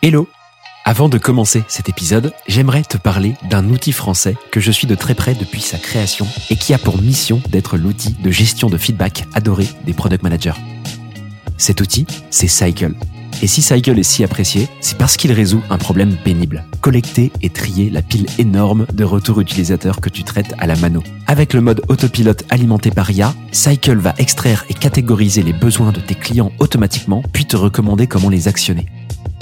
Hello Avant de commencer cet épisode, j'aimerais te parler d'un outil français que je suis de très près depuis sa création et qui a pour mission d'être l'outil de gestion de feedback adoré des product managers. Cet outil, c'est Cycle. Et si Cycle est si apprécié, c'est parce qu'il résout un problème pénible. Collecter et trier la pile énorme de retours utilisateurs que tu traites à la mano. Avec le mode autopilote alimenté par IA, Cycle va extraire et catégoriser les besoins de tes clients automatiquement, puis te recommander comment les actionner.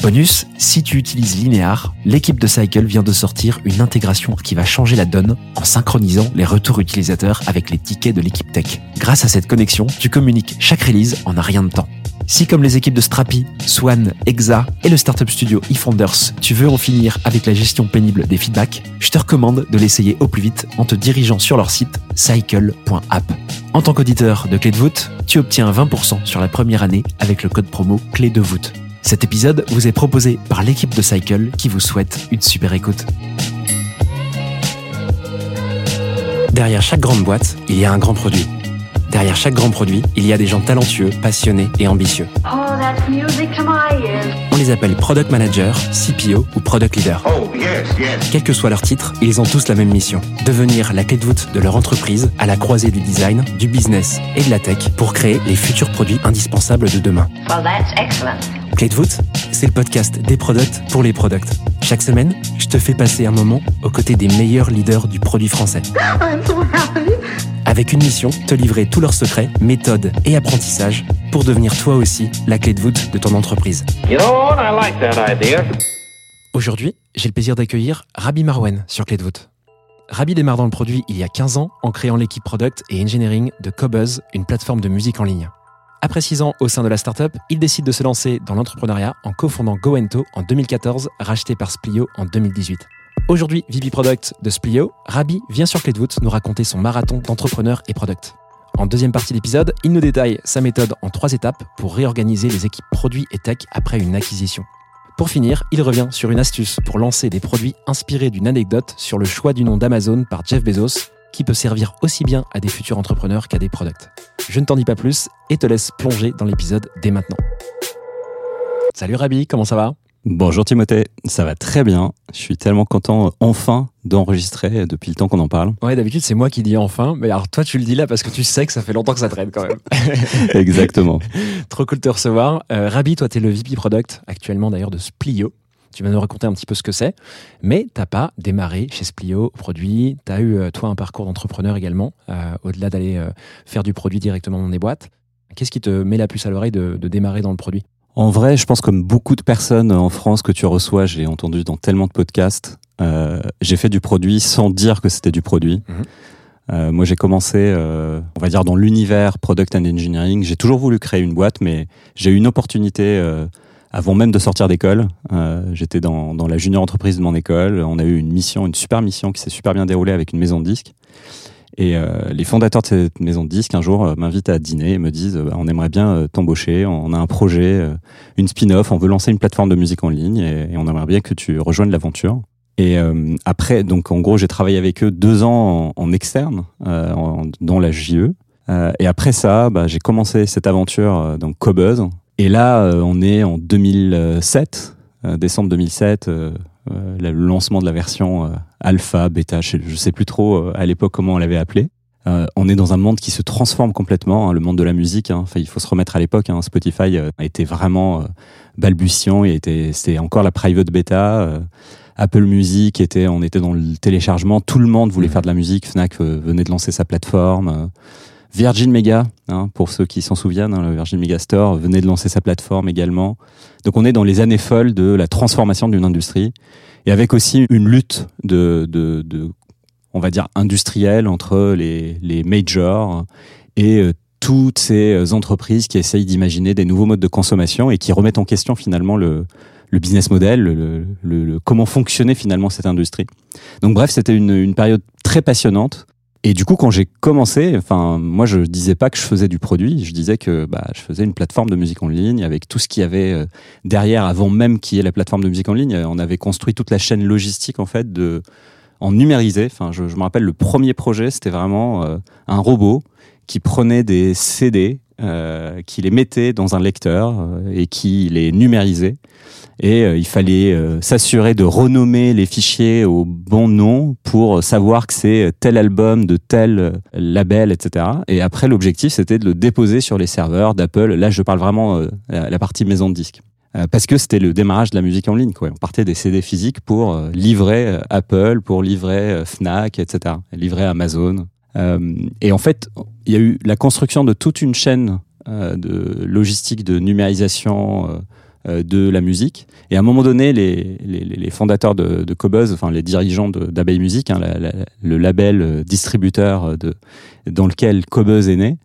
Bonus, si tu utilises Linear, l'équipe de Cycle vient de sortir une intégration qui va changer la donne en synchronisant les retours utilisateurs avec les tickets de l'équipe tech. Grâce à cette connexion, tu communiques chaque release en un rien de temps. Si comme les équipes de Strapi, Swan, Exa et le startup studio eFounders, tu veux en finir avec la gestion pénible des feedbacks, je te recommande de l'essayer au plus vite en te dirigeant sur leur site cycle.app. En tant qu'auditeur de Clé de voûte, tu obtiens 20% sur la première année avec le code promo Clé de voûte. Cet épisode vous est proposé par l'équipe de Cycle qui vous souhaite une super écoute. Derrière chaque grande boîte, il y a un grand produit. Derrière chaque grand produit, il y a des gens talentueux, passionnés et ambitieux. Oh. On les appelle Product Manager, CPO ou Product Leader. Oh, yes, yes. Quel que soit leur titre, ils ont tous la même mission. Devenir la clé de voûte de leur entreprise à la croisée du design, du business et de la tech pour créer les futurs produits indispensables de demain. Well, that's excellent. Clé de voûte, c'est le podcast des products pour les products. Chaque semaine, je te fais passer un moment aux côtés des meilleurs leaders du produit français. I'm so happy. Avec une mission, te livrer tous leurs secrets, méthodes et apprentissages pour devenir toi aussi la clé de voûte de ton entreprise. You know what? I like that idea. Aujourd'hui, j'ai le plaisir d'accueillir Rabi Marwen sur Clé de voûte. Rabi démarre dans le produit il y a 15 ans en créant l'équipe product et engineering de Cobuzz, une plateforme de musique en ligne. Après 6 ans au sein de la startup, il décide de se lancer dans l'entrepreneuriat en cofondant GoEnto en 2014, racheté par Splio en 2018. Aujourd'hui, VP Product de Splio, Rabi vient sur Clé de voûte nous raconter son marathon d'entrepreneur et product. En deuxième partie de l'épisode, il nous détaille sa méthode en trois étapes pour réorganiser les équipes produits et tech après une acquisition. Pour finir, il revient sur une astuce pour lancer des produits inspirés d'une anecdote sur le choix du nom d'Amazon par Jeff Bezos, qui peut servir aussi bien à des futurs entrepreneurs qu'à des products. Je ne t'en dis pas plus et te laisse plonger dans l'épisode dès maintenant. Salut Rabi, comment ça va? Bonjour Timothée, ça va très bien. Je suis tellement content euh, enfin d'enregistrer euh, depuis le temps qu'on en parle. Ouais, d'habitude c'est moi qui dis enfin, mais alors toi tu le dis là parce que tu sais que ça fait longtemps que ça traîne quand même. Exactement. Trop cool de te recevoir. Euh, Rabi, toi tu es le VP Product actuellement d'ailleurs de Splio. Tu vas nous raconter un petit peu ce que c'est, mais t'as pas démarré chez Splio produit. Tu as eu euh, toi un parcours d'entrepreneur également, euh, au-delà d'aller euh, faire du produit directement dans des boîtes. Qu'est-ce qui te met la puce à l'oreille de, de démarrer dans le produit? En vrai, je pense comme beaucoup de personnes en France que tu reçois, j'ai entendu dans tellement de podcasts, euh, j'ai fait du produit sans dire que c'était du produit. Mhm. Euh, moi, j'ai commencé, euh, on va dire, dans l'univers product and engineering. J'ai toujours voulu créer une boîte, mais j'ai eu une opportunité euh, avant même de sortir d'école. Euh, J'étais dans, dans la junior entreprise de mon école. On a eu une mission, une super mission qui s'est super bien déroulée avec une maison de disques. Et euh, les fondateurs de cette maison de disques un jour euh, m'invitent à dîner et me disent euh, on aimerait bien euh, t'embaucher, on a un projet, une spin-off, on veut lancer une plateforme de musique en ligne et, on aimerait bien que tu rejoignes l'aventure. Et après, donc en gros, j'ai travaillé avec eux deux ans en, externe, en- dans la JE. Et après ça, bah, j'ai commencé cette aventure dans Cobuzz. Et là, on est en 2007, euh, décembre 2007, euh, euh, le lancement de la version euh, alpha, bêta, je, je sais plus trop euh, à l'époque comment on l'avait appelé. Euh, on est dans un monde qui se transforme complètement, hein, le monde de la musique. hein. Enfin, il faut se remettre à l'époque. hein. Spotify euh, été vraiment euh, balbutiant. Il était, c'était encore la private beta. euh, Apple Music était, on était dans le téléchargement. Tout le monde voulait Mhm. faire de la musique. Fnac euh, venait de lancer sa plateforme. Virgin Mega, hein, pour ceux qui s'en souviennent, hein, le Virgin Mega Store venait de lancer sa plateforme également. Donc on est dans les années folles de la transformation d'une industrie et avec aussi une lutte de, de, de on va dire industrielle entre les, les majors et euh, toutes ces entreprises qui essayent d'imaginer des nouveaux modes de consommation et qui remettent en question finalement le, le business model, le- le- le- comment fonctionnait finalement cette industrie. Donc bref, c'était une, une période très passionnante. Et du coup, quand j'ai commencé, enfin, moi, je disais pas que je faisais du produit. Je disais que bah, je faisais une plateforme de musique en ligne avec tout ce qu'il y avait euh, derrière, avant même qu'il y ait la plateforme de musique en ligne. On avait construit toute la chaîne logistique en fait de en numérisé. Enfin, je, je me rappelle le premier projet, c'était vraiment euh, un robot qui prenait des CD euh, qui les mettait dans un lecteur euh, et qui les numérisait. Et euh, il fallait euh, s'assurer de renommer les fichiers au bon nom pour savoir que c'est tel album de tel euh, label, etc. Et après, l'objectif, c'était de le déposer sur les serveurs d'Apple. Là, je parle vraiment euh, la, la partie maison de disque. Euh, Parce que c'était le démarrage de la musique en ligne. Quoi. On partait des CD physiques pour euh, livrer euh, Apple, pour livrer euh, Fnac, etc. Livrer Amazon. Euh, et en fait, il y a eu la construction de toute une chaîne euh, de logistique de numérisation euh, de la musique. Et à un moment donné, les, fondateurs de, de Cobuzz, enfin les dirigeants d'Abeille Music, hein, le label distributeur dans lequel Cobuzz est né,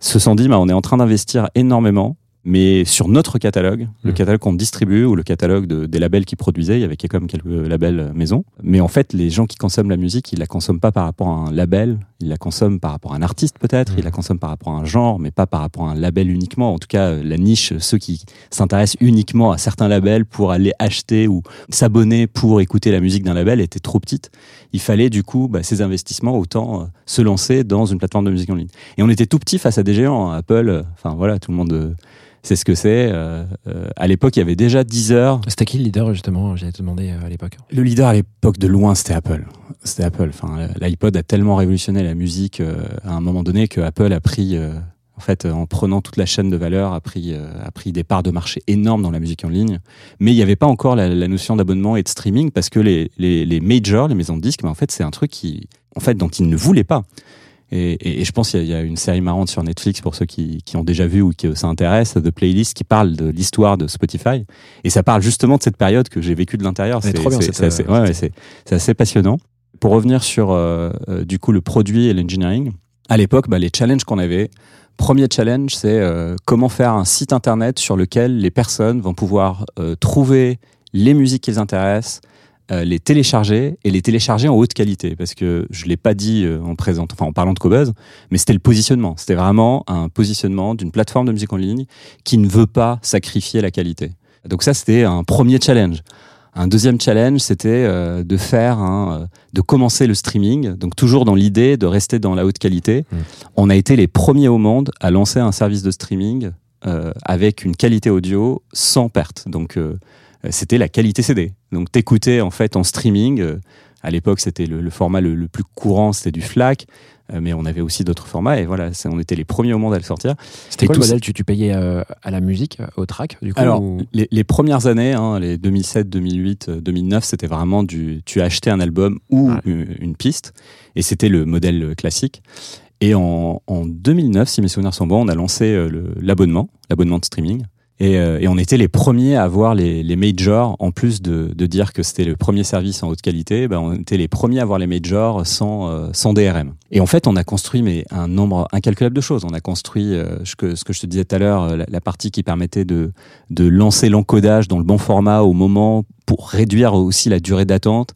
se sont dit bah, on est en train d'investir énormément mais sur notre catalogue, le Mhm. catalogue qu'on distribue ou le catalogue de- des labels qui produisaient, il y avait quand même quelques labels euh, maison. Mais en fait, les gens qui consomment la musique, ils la consomment pas par rapport à un label, ils la consomment par rapport à un artiste peut-être, ils la consomment par rapport à un genre, mais pas par rapport à un label uniquement. En tout cas, euh, la niche, ceux qui s'intéressent uniquement à certains labels pour aller acheter ou s'abonner pour écouter la musique d'un label était trop petite. Il fallait du coup bah, ces investissements autant euh, se lancer dans une plateforme de musique en ligne. Et on était tout petit face à des géants, hein. Apple. euh, Enfin voilà, tout le monde. Euh, c'est ce que c'est. Euh, euh, à l'époque, il y avait déjà Deezer. C'était qui le leader justement J'allais te demander euh, à l'époque? Le leader à l'époque de loin, c'était Apple. C'était Apple. Enfin, l'iPod a tellement révolutionné la musique euh, à un moment donné que Apple a pris, euh, en fait, en prenant toute la chaîne de valeur, a pris, euh, a pris des parts de marché énormes dans la musique en ligne. Mais il n'y avait pas encore la, la notion d'abonnement et de streaming parce que les, les, les majors, les maisons de disques, mais en fait, c'est un truc qui, en fait, dont ils ne voulaient pas. Et, et, et je pense qu'il y, a- il y a une série marrante sur Netflix pour ceux qui, qui ont déjà vu ou qui s'intéressent, de Playlist, qui parle de l'histoire de Spotify. Et ça parle justement de cette période que j'ai vécue de l'intérieur. C'est trop bien, c'est- assez, euh, ouais, ouais, cette- c'est assez passionnant. Pour revenir sur euh, euh, du coup le produit et l'engineering, à l'époque, bah, les challenges qu'on avait, premier challenge, c'est euh, comment faire un site internet sur lequel les personnes vont pouvoir euh, trouver les musiques qui les intéressent, euh, les télécharger et les télécharger en haute qualité. Parce que je l'ai pas dit euh, en enfin en parlant de Cobuzz, mais c'était le positionnement. C'était vraiment un positionnement d'une plateforme de musique en ligne qui ne veut pas sacrifier la qualité. Donc ça, c'était un premier challenge. Un deuxième challenge, c'était euh, de faire, un, de commencer le streaming. Donc toujours dans l'idée de rester dans la haute qualité. Mm. On a été les premiers au monde à lancer un service de streaming euh, avec une qualité audio sans perte. Donc euh, c'était la qualité CD. Donc t'écoutais en fait en streaming. euh, à l'époque, c'était le, le format le, le plus courant, c'était du FLAC, euh, mais on avait aussi d'autres formats. Et voilà, on était les premiers au monde à le sortir. C'était quoi le modèle tu, tu payais euh, à la musique, euh, au track du coup Alors, ou- les, les premières années, hein, les 2007, 2008, euh, 2009, c'était vraiment du. Tu achetais un album ou une, une piste, et c'était le modèle euh, classique. Et en, en 2009, si mes souvenirs sont bons, on a lancé euh, l'abonnement, l'abonnement de streaming. Et, euh, et on était les premiers à avoir les, les majors, en plus de, dire que c'était le premier service en haute qualité, ben on était les premiers à avoir les majors sans, euh, DRM. Et en fait, on a construit mais, un nombre incalculable de choses. On a construit euh, ce, que, je te disais tout à l'heure, la, la partie qui permettait de, lancer l'encodage dans le bon format au moment pour réduire aussi la durée d'attente.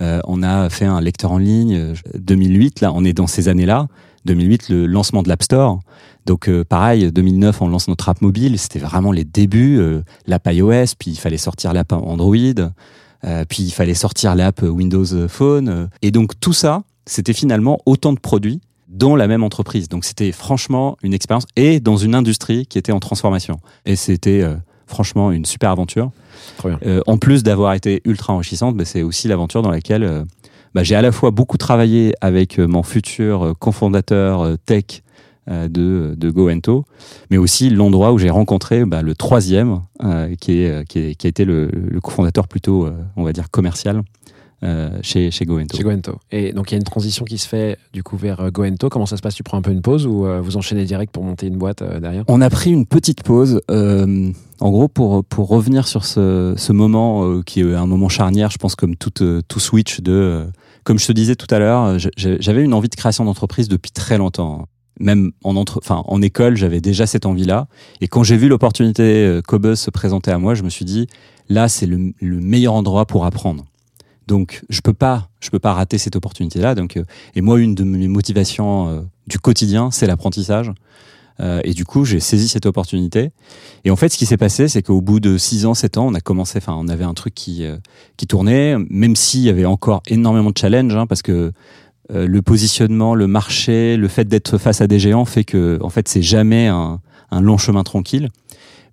On a fait un lecteur en ligne. euh, 2008, là, on est dans ces années-là. 2008, le lancement de l'App Store. Donc euh, pareil, 2009, on lance notre app mobile. C'était vraiment les débuts. Euh, l'app iOS, puis il fallait sortir l'app Android, euh, puis il fallait sortir l'app Windows Phone. euh. et donc tout ça, c'était finalement autant de produits dans la même entreprise. Donc c'était franchement une expérience et dans une industrie qui était en transformation. Et c'était euh, franchement une super aventure. En plus d'avoir été ultra enrichissante, bah, c'est aussi l'aventure dans laquelle bah, j'ai à la fois beaucoup travaillé avec euh, mon futur euh, cofondateur euh, tech de, GoEnto, mais aussi l'endroit où j'ai rencontré bah, le troisième, qui, est, qui, a été le, le cofondateur plutôt, on va dire, commercial euh, chez, chez GoEnto. Chez Goento. Et donc il y a une transition qui se fait du coup vers euh, Goento. Comment ça se passe? Tu prends un peu une pause ou euh, vous enchaînez direct pour monter une boîte euh, derrière? On a pris une petite pause. en gros, pour, pour revenir sur ce, ce moment qui est un moment charnière, je pense comme tout, tout switch de... comme je te disais tout à l'heure, j'avais une envie de création d'entreprise depuis très longtemps. Même en, entre, enfin, en école, j'avais déjà cette envie-là. Et quand j'ai vu l'opportunité Cobuzz se présenter à moi, je me suis dit, là, c'est le, le meilleur endroit pour apprendre. Donc, je peux pas, je peux pas rater cette opportunité-là. Donc, euh, et moi, une de mes motivations euh, du quotidien, c'est l'apprentissage. Euh, et du coup, j'ai saisi cette opportunité. Et en fait, ce qui s'est passé, c'est qu'au bout de 6 ans, 7 ans, on a commencé, enfin, on avait un truc qui, qui tournait, même s'il y avait encore énormément de challenges, hein, parce que le positionnement, le marché, le fait d'être face à des géants fait que, en fait, c'est jamais un, un long chemin tranquille.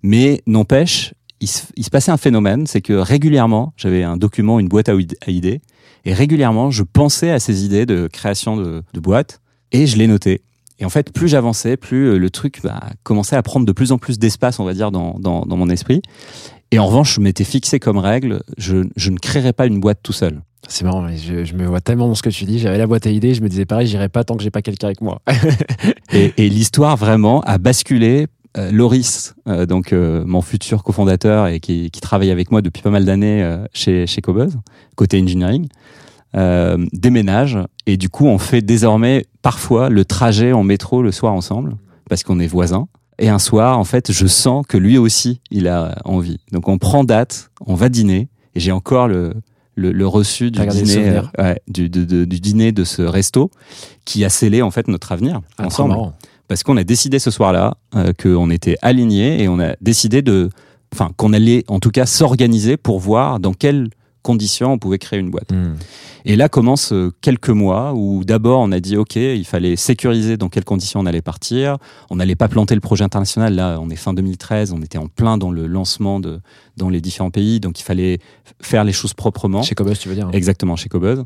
Mais n'empêche, il se, il se passait un phénomène, c'est que régulièrement, j'avais un document, une boîte à, id- à idées, et régulièrement, je pensais à ces idées de création de, de boîtes, et je les notais. Et en fait, plus j'avançais, plus euh, le truc bah, commençait à prendre de plus en plus d'espace, on va dire, dans, dans, dans mon esprit. Et en revanche, je m'étais fixé comme règle, je, je ne créerai pas une boîte tout seul. C'est marrant, mais je, je me vois tellement dans ce que tu dis. J'avais la boîte à idées, je me disais pareil, j'irai pas tant que j'ai pas quelqu'un avec moi. Et, et l'histoire vraiment a basculé. Euh, Loris, euh, donc euh, mon futur cofondateur et qui, qui travaille avec moi depuis pas mal d'années euh, chez chez Cobuzz, côté engineering, euh, déménage et du coup on fait désormais parfois le trajet en métro le soir ensemble parce qu'on est voisins. Et un soir, en fait, je sens que lui aussi, il a envie. Donc on prend date, on va dîner et j'ai encore le le, le reçu du dîner, ouais, du, de- de- du dîner de ce resto qui a scellé en fait notre avenir Ah, ensemble. Parce qu'on a décidé ce soir-là euh, qu'on était alignés et on a décidé de, enfin, qu'on allait en tout cas s'organiser pour voir dans quelles conditions on pouvait créer une boîte. Hmm. Et là commencent euh, quelques mois où d'abord on a dit ok, il fallait sécuriser dans quelles conditions on allait partir. On n'allait pas planter le projet international. Là, on est fin 2013, on était en plein dans le lancement de dans les différents pays, donc il fallait faire les choses proprement. Chez Cobus, tu veux dire hein. Exactement, chez Cobuzz.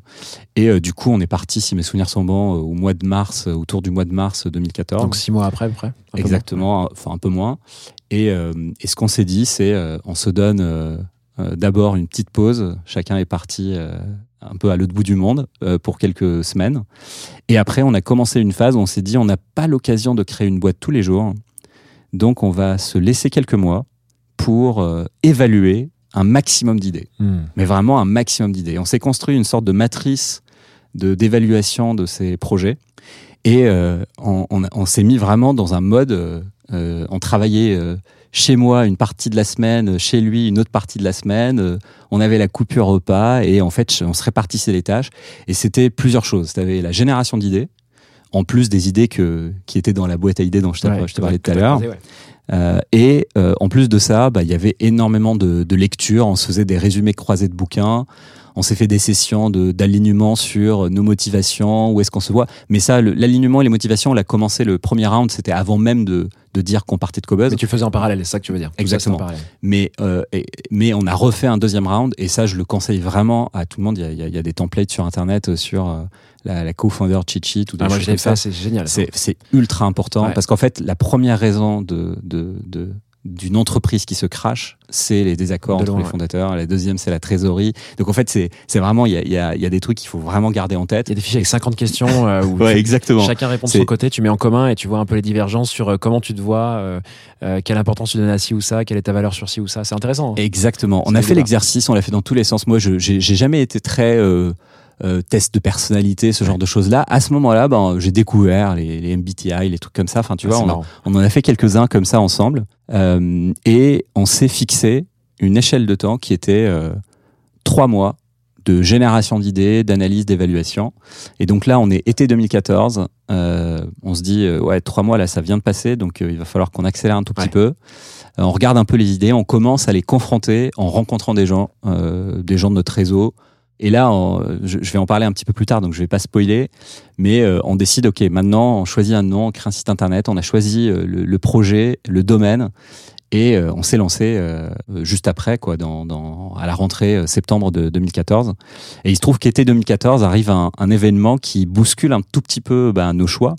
Et euh, du coup, on est parti, si mes souvenirs sont bons, euh, au mois de mars, autour du mois de mars 2014. Donc six mois après, à peu près. Exactement, enfin un peu moins. Et, euh, et ce qu'on s'est dit, c'est euh, on se donne d'abord une petite pause. Chacun est parti euh, un peu à l'autre bout du monde euh, pour quelques semaines. Et après, on a commencé une phase où on s'est dit on n'a pas l'occasion de créer une boîte tous les jours. Donc, on va se laisser quelques mois pour euh, évaluer un maximum d'idées. Hmm. mais vraiment un maximum d'idées. On s'est construit une sorte de matrice de d'évaluation de ces projets et euh, on, on, a- on s'est mis vraiment dans un mode. euh, euh, on travaillait euh, chez moi une partie de la semaine, chez lui une autre partie de la semaine. euh, on avait la coupure repas et en fait on se répartissait les tâches et c'était plusieurs choses. Tu avais la génération d'idées. En plus des idées que, qui étaient dans la boîte à idées dont je t'ai Ouais, je te parlais tout à l'heure. ouais. Euh, et euh, en plus de ça, bah, il y avait énormément de, de lectures. On se faisait des résumés croisés de bouquins. On s'est fait des sessions de- d'alignement sur nos motivations, où est-ce qu'on se voit. Mais ça, l'alignement et les motivations, on l'a commencé le premier round, c'était avant même de, de dire qu'on partait de Cobuzz. Mais tu faisais en parallèle, c'est ça que tu veux dire. Ça Exactement. Mais, euh, et- mais on a refait un deuxième round, et ça, je le conseille vraiment à tout le monde. Il y a, il y a- des templates sur Internet euh, sur euh, la, la co-founder cheat sheet ou des Ah, moi, comme ça. c'est génial. C'est, c'est ultra important Ouais. parce qu'en fait, la première raison de, de, de- d'une entreprise qui se crache, c'est les désaccords De entre loin, les ouais. fondateurs. La deuxième, c'est la trésorerie. Donc en fait, c'est, vraiment, il y a, il y, a, il y a des trucs qu'il faut vraiment garder en tête. Il y a des fichiers avec 50 questions euh, où Ouais, tu- exactement. chacun répond de son côté, tu mets en commun et tu vois un peu les divergences sur euh, comment tu te vois, euh, quelle importance tu donnes à ci ou ça, quelle est ta valeur sur ci ou ça. C'est intéressant. hein. Exactement. On a fait l'exercice, on l'a fait dans tous les sens. Moi, je, j'ai jamais été très euh, euh, test de personnalité, ce genre de choses-là. À ce moment-là, ben, j'ai découvert les, les MBTI, les trucs comme ça. Enfin, tu Ah, vois, on a, marrant. On en a fait quelques-uns comme ça ensemble. Euh, et on s'est fixé une échelle de temps qui était euh, trois mois de génération d'idées, d'analyse, d'évaluation. Et donc là, on est été 2014. Euh, on se dit, euh, ouais, trois mois, là, ça vient de passer. Donc euh, il va falloir qu'on accélère un tout petit Ouais. peu. Euh, on regarde un peu les idées. On commence à les confronter en rencontrant des gens, euh, des gens de notre réseau. Et là, on- je, je vais en parler un petit peu plus tard, donc je vais pas spoiler. Mais euh, on décide, ok, maintenant, on choisit un nom, on crée un site internet, on a choisi euh, le, le projet, le domaine, et euh, on s'est lancé euh, juste après, quoi, dans, dans, à la rentrée septembre de 2014. Et il se trouve qu'été 2014 arrive un, un événement qui bouscule un tout petit peu ben, nos choix,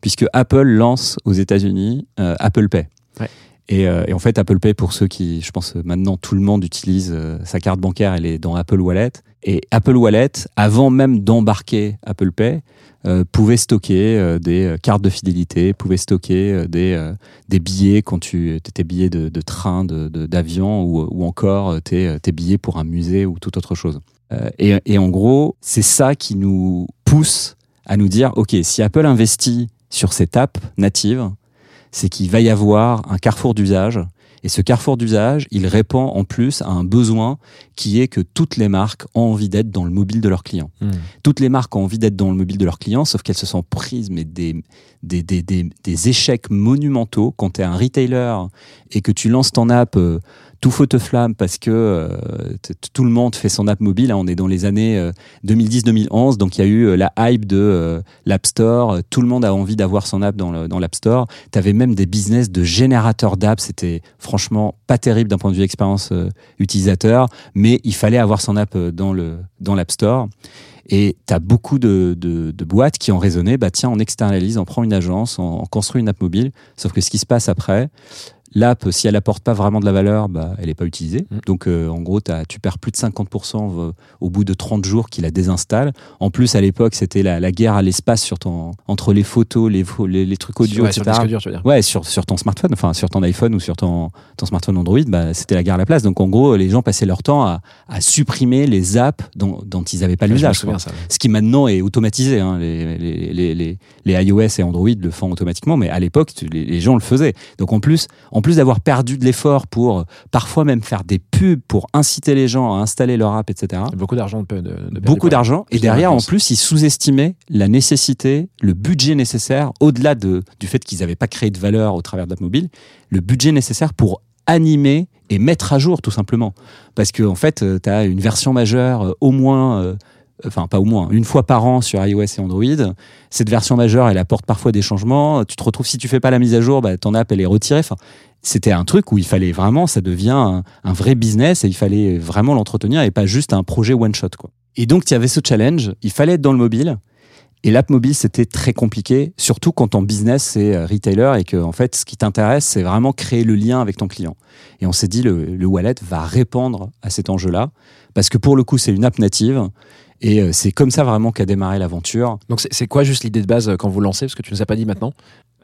puisque Apple lance aux États-Unis Apple Pay. Ouais. Et, euh, et en fait, Apple Pay, pour ceux qui, je pense, maintenant tout le monde utilise euh, sa carte bancaire, elle est dans Apple Wallet. Et Apple Wallet, avant même d'embarquer Apple Pay, euh, pouvait stocker euh, des euh, cartes de fidélité, pouvait stocker euh, des, euh, des billets quand tu tes billets de, de train, de, de- d'avion ou, ou encore euh, tes, tes billets pour un musée ou toute autre chose. Euh, et, et en gros, c'est ça qui nous pousse à nous dire, OK, si Apple investit sur cette app native, c'est qu'il va y avoir un carrefour d'usage. Et ce carrefour d'usage, il répond en plus à un besoin qui est que toutes les marques ont envie d'être dans le mobile de leurs clients. Hmm. Toutes les marques ont envie d'être dans le mobile de leurs clients, sauf qu'elles se sont prises mais des, des, des, des, des échecs monumentaux quand tu es un retailer et que tu lances ton app, euh, tout feu te flamme parce que euh, tout le monde fait son app mobile. hein. On est dans les années euh, 2010-2011, donc il y a eu euh, la hype de euh, l'App Store. Euh, Tout le monde a envie d'avoir son app dans l'App Store. Tu avais même des business de générateurs d'apps. C'était franchement pas terrible d'un point de vue expérience euh, utilisateur, mais il fallait avoir son app euh, dans le dans l'App Store. Et tu as beaucoup de, de, boîtes qui ont raisonné, bah tiens, on externalise, on prend une agence, on construit une app mobile. Sauf que ce qui se passe après, l'app, si elle apporte pas vraiment de la valeur, bah, elle est pas utilisée. Mm. Donc euh, en gros, t'as- tu perds plus de 50% v- au bout de 30 jours qu'il la désinstalle. En plus, à l'époque, c'était la, la guerre à l'espace sur ton, entre les photos, les, les, les trucs audio, Ouais, sur etc. disque dur, tu veux dire. Ouais, sur, sur ton smartphone, enfin sur ton iPhone ou sur ton, ton smartphone Android, bah, c'était la guerre à la place. Donc en gros, les gens passaient leur temps à, à supprimer les apps dont, dont ils n'avaient pas Ouais, l'usage. ouais. Ce qui maintenant est automatisé. Hein. Les, les, les, les, les iOS et Android le font automatiquement, mais à l'époque, les, les gens le faisaient. Donc en plus, en plus d'avoir perdu de l'effort pour euh, parfois même faire des pubs pour inciter les gens à installer leur app, etc. Beaucoup d'argent de, de, de Beaucoup d'argent. Et de derrière, en plus, ils sous-estimaient la nécessité, le budget nécessaire, au-delà de, du fait qu'ils n'avaient pas créé de valeur au travers d'app mobile, le budget nécessaire pour animer et mettre à jour, tout simplement. Parce que, en fait, tu as une version majeure euh, au moins, euh, enfin, pas au moins, une fois par an sur iOS et Android. Cette version majeure, elle apporte parfois des changements. Tu te retrouves, si tu fais pas la mise à jour, bah, ton app, elle est retirée. Enfin, c'était un truc où il fallait vraiment, ça devient un, vrai business et il fallait vraiment l'entretenir et pas juste un projet one shot, quoi. Et donc, il y avait ce challenge. Il fallait être dans le mobile. Et l'app mobile, c'était très compliqué, surtout quand ton business c'est euh, retailer et que en fait, ce qui t'intéresse, c'est vraiment créer le lien avec ton client. Et on s'est dit, le, le wallet va répondre à cet enjeu-là, parce que pour le coup, c'est une app native. Et euh, c'est comme ça vraiment qu'a démarré l'aventure. Donc c'est quoi juste l'idée de base euh, quand vous lancez? Parce que tu nous as pas dit maintenant.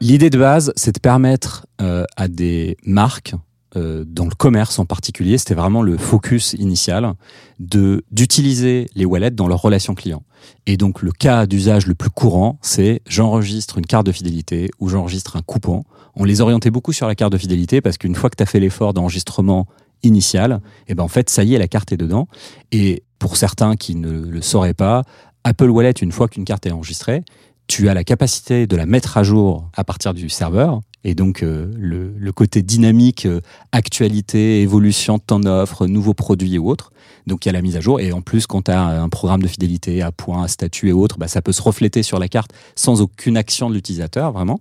L'idée de base, c'est de permettre euh, à des marques, euh, dans le commerce en particulier, c'était vraiment le focus initial, de d'utiliser les wallets dans leur relation client. Et donc le cas d'usage le plus courant, c'est j'enregistre une carte de fidélité ou j'enregistre un coupon. On les orientait beaucoup sur la carte de fidélité parce qu'une fois que tu as fait l'effort d'enregistrement initial, et ben en fait ça y est, la carte est dedans. Et pour certains qui ne le sauraient pas, Apple Wallet, une fois qu'une carte est enregistrée, tu as la capacité de la mettre à jour à partir du serveur. Et donc, euh, le, côté dynamique, euh, actualité, évolution de ton offre, nouveaux produits ou autres. Donc, il y a la mise à jour. Et en plus, quand tu as un programme de fidélité à points, à statut et autres, bah, ça peut se refléter sur la carte sans aucune action de l'utilisateur, vraiment.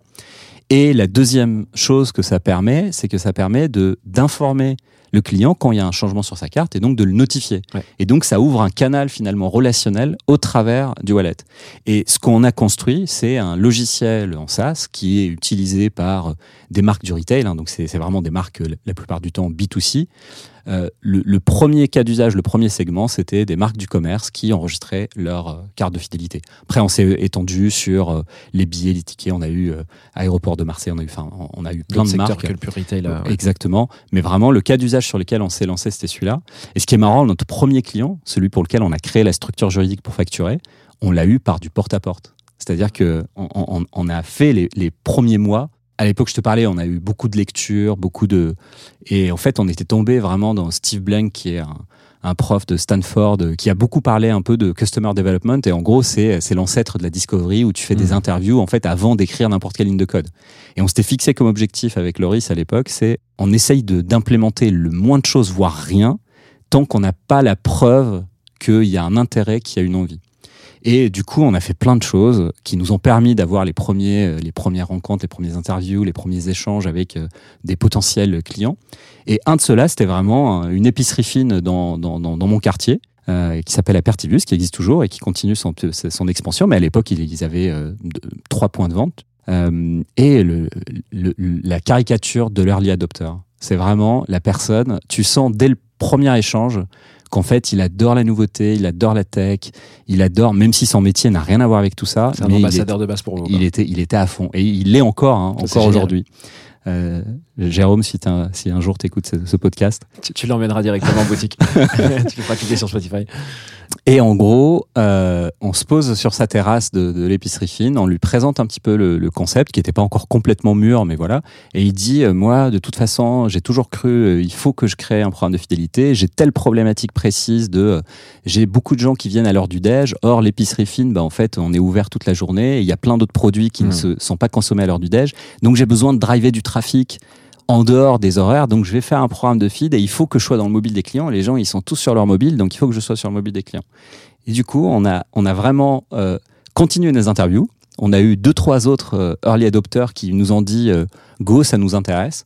Et la deuxième chose que ça permet, c'est que ça permet de d'informer le client quand il y a un changement sur sa carte et donc de le notifier. Ouais. Et donc ça ouvre un canal finalement relationnel au travers du wallet. Et ce qu'on a construit, c'est un logiciel en SaaS qui est utilisé par des marques du retail. hein, donc c'est c'est vraiment des marques euh, la plupart du temps B2C. Euh, le, le premier cas d'usage, le premier segment, c'était des marques du commerce qui enregistraient leur euh, carte de fidélité. Après, on s'est étendu sur euh, les billets, les tickets. On a eu euh, aéroport de Marseille, on a eu, enfin, on- a eu plein de secteurs marques. que le pur retail. ouais. Exactement. Mais vraiment, le cas d'usage sur lequel on s'est lancé, c'était celui-là. Et ce qui est marrant, notre premier client, celui pour lequel on a créé la structure juridique pour facturer, on l'a eu par du porte-à-porte. C'est-à-dire que on, on- on a fait les, les premiers mois. À l'époque, je te parlais, on a eu beaucoup de lectures, beaucoup de. Et en fait, on était tombé vraiment dans Steve Blank, qui est un, un prof de Stanford, euh, qui a beaucoup parlé un peu de customer development. Et en gros, c'est c'est l'ancêtre de la discovery où tu fais des Mhm. interviews en fait avant d'écrire n'importe quelle ligne de code. Et on s'était fixé comme objectif avec Loris à l'époque, c'est on essaye d'implémenter le moins de choses, voire rien, tant qu'on n'a pas la preuve qu'il y a un intérêt, qu'il y a une envie. Et du coup, on a fait plein de choses qui nous ont permis d'avoir les premiers, euh, les premières rencontres, les premières interviews, les premiers échanges avec euh, des potentiels clients. Et un de ceux-là, c'était vraiment euh, une épicerie fine dans, dans, dans, mon quartier. qui s'appelle Apertibus, qui existe toujours et qui continue son, son expansion. Mais à l'époque, ils, avaient trois points de vente. Et le, le- la caricature de l'early adopter. C'est vraiment la personne, tu sens dès le premier échange qu'en fait, il adore la nouveauté, il adore la tech, il adore, même si son métier n'a rien à voir avec tout ça, C'est un mais il, est- ambassadeur de base pour vous. il était, il était à fond. Et il l'est encore, hein, encore aujourd'hui. Euh, Jérôme, si, t'as- si un jour tu écoutes ce, ce podcast. Tu, tu l'emmèneras directement en boutique. tu le feras cliquer sur Spotify. Et en gros, euh, on se pose sur sa terrasse de, de l'épicerie fine, on lui présente un petit peu le, le concept qui n'était pas encore complètement mûr, mais voilà. Et il dit, euh, moi, de toute façon, j'ai toujours cru, euh, il faut que je crée un programme de fidélité. J'ai telle problématique précise de, euh, j'ai beaucoup de gens qui viennent à l'heure du déj. Or, l'épicerie fine, bah, en fait, on est ouvert toute la journée. Il y a plein d'autres produits qui ne Mm. se, sont pas consommés à l'heure du déj. Donc, j'ai besoin de driver du trafic en dehors des horaires. Donc, je vais faire un programme de feed et il faut que je sois dans le mobile des clients. Les gens, ils sont tous sur leur mobile, donc il faut que je sois sur le mobile des clients. Et du coup, on a, on a vraiment euh, continué nos interviews. On a eu deux, trois autres euh, early adopters qui nous ont dit euh, go, ça nous intéresse.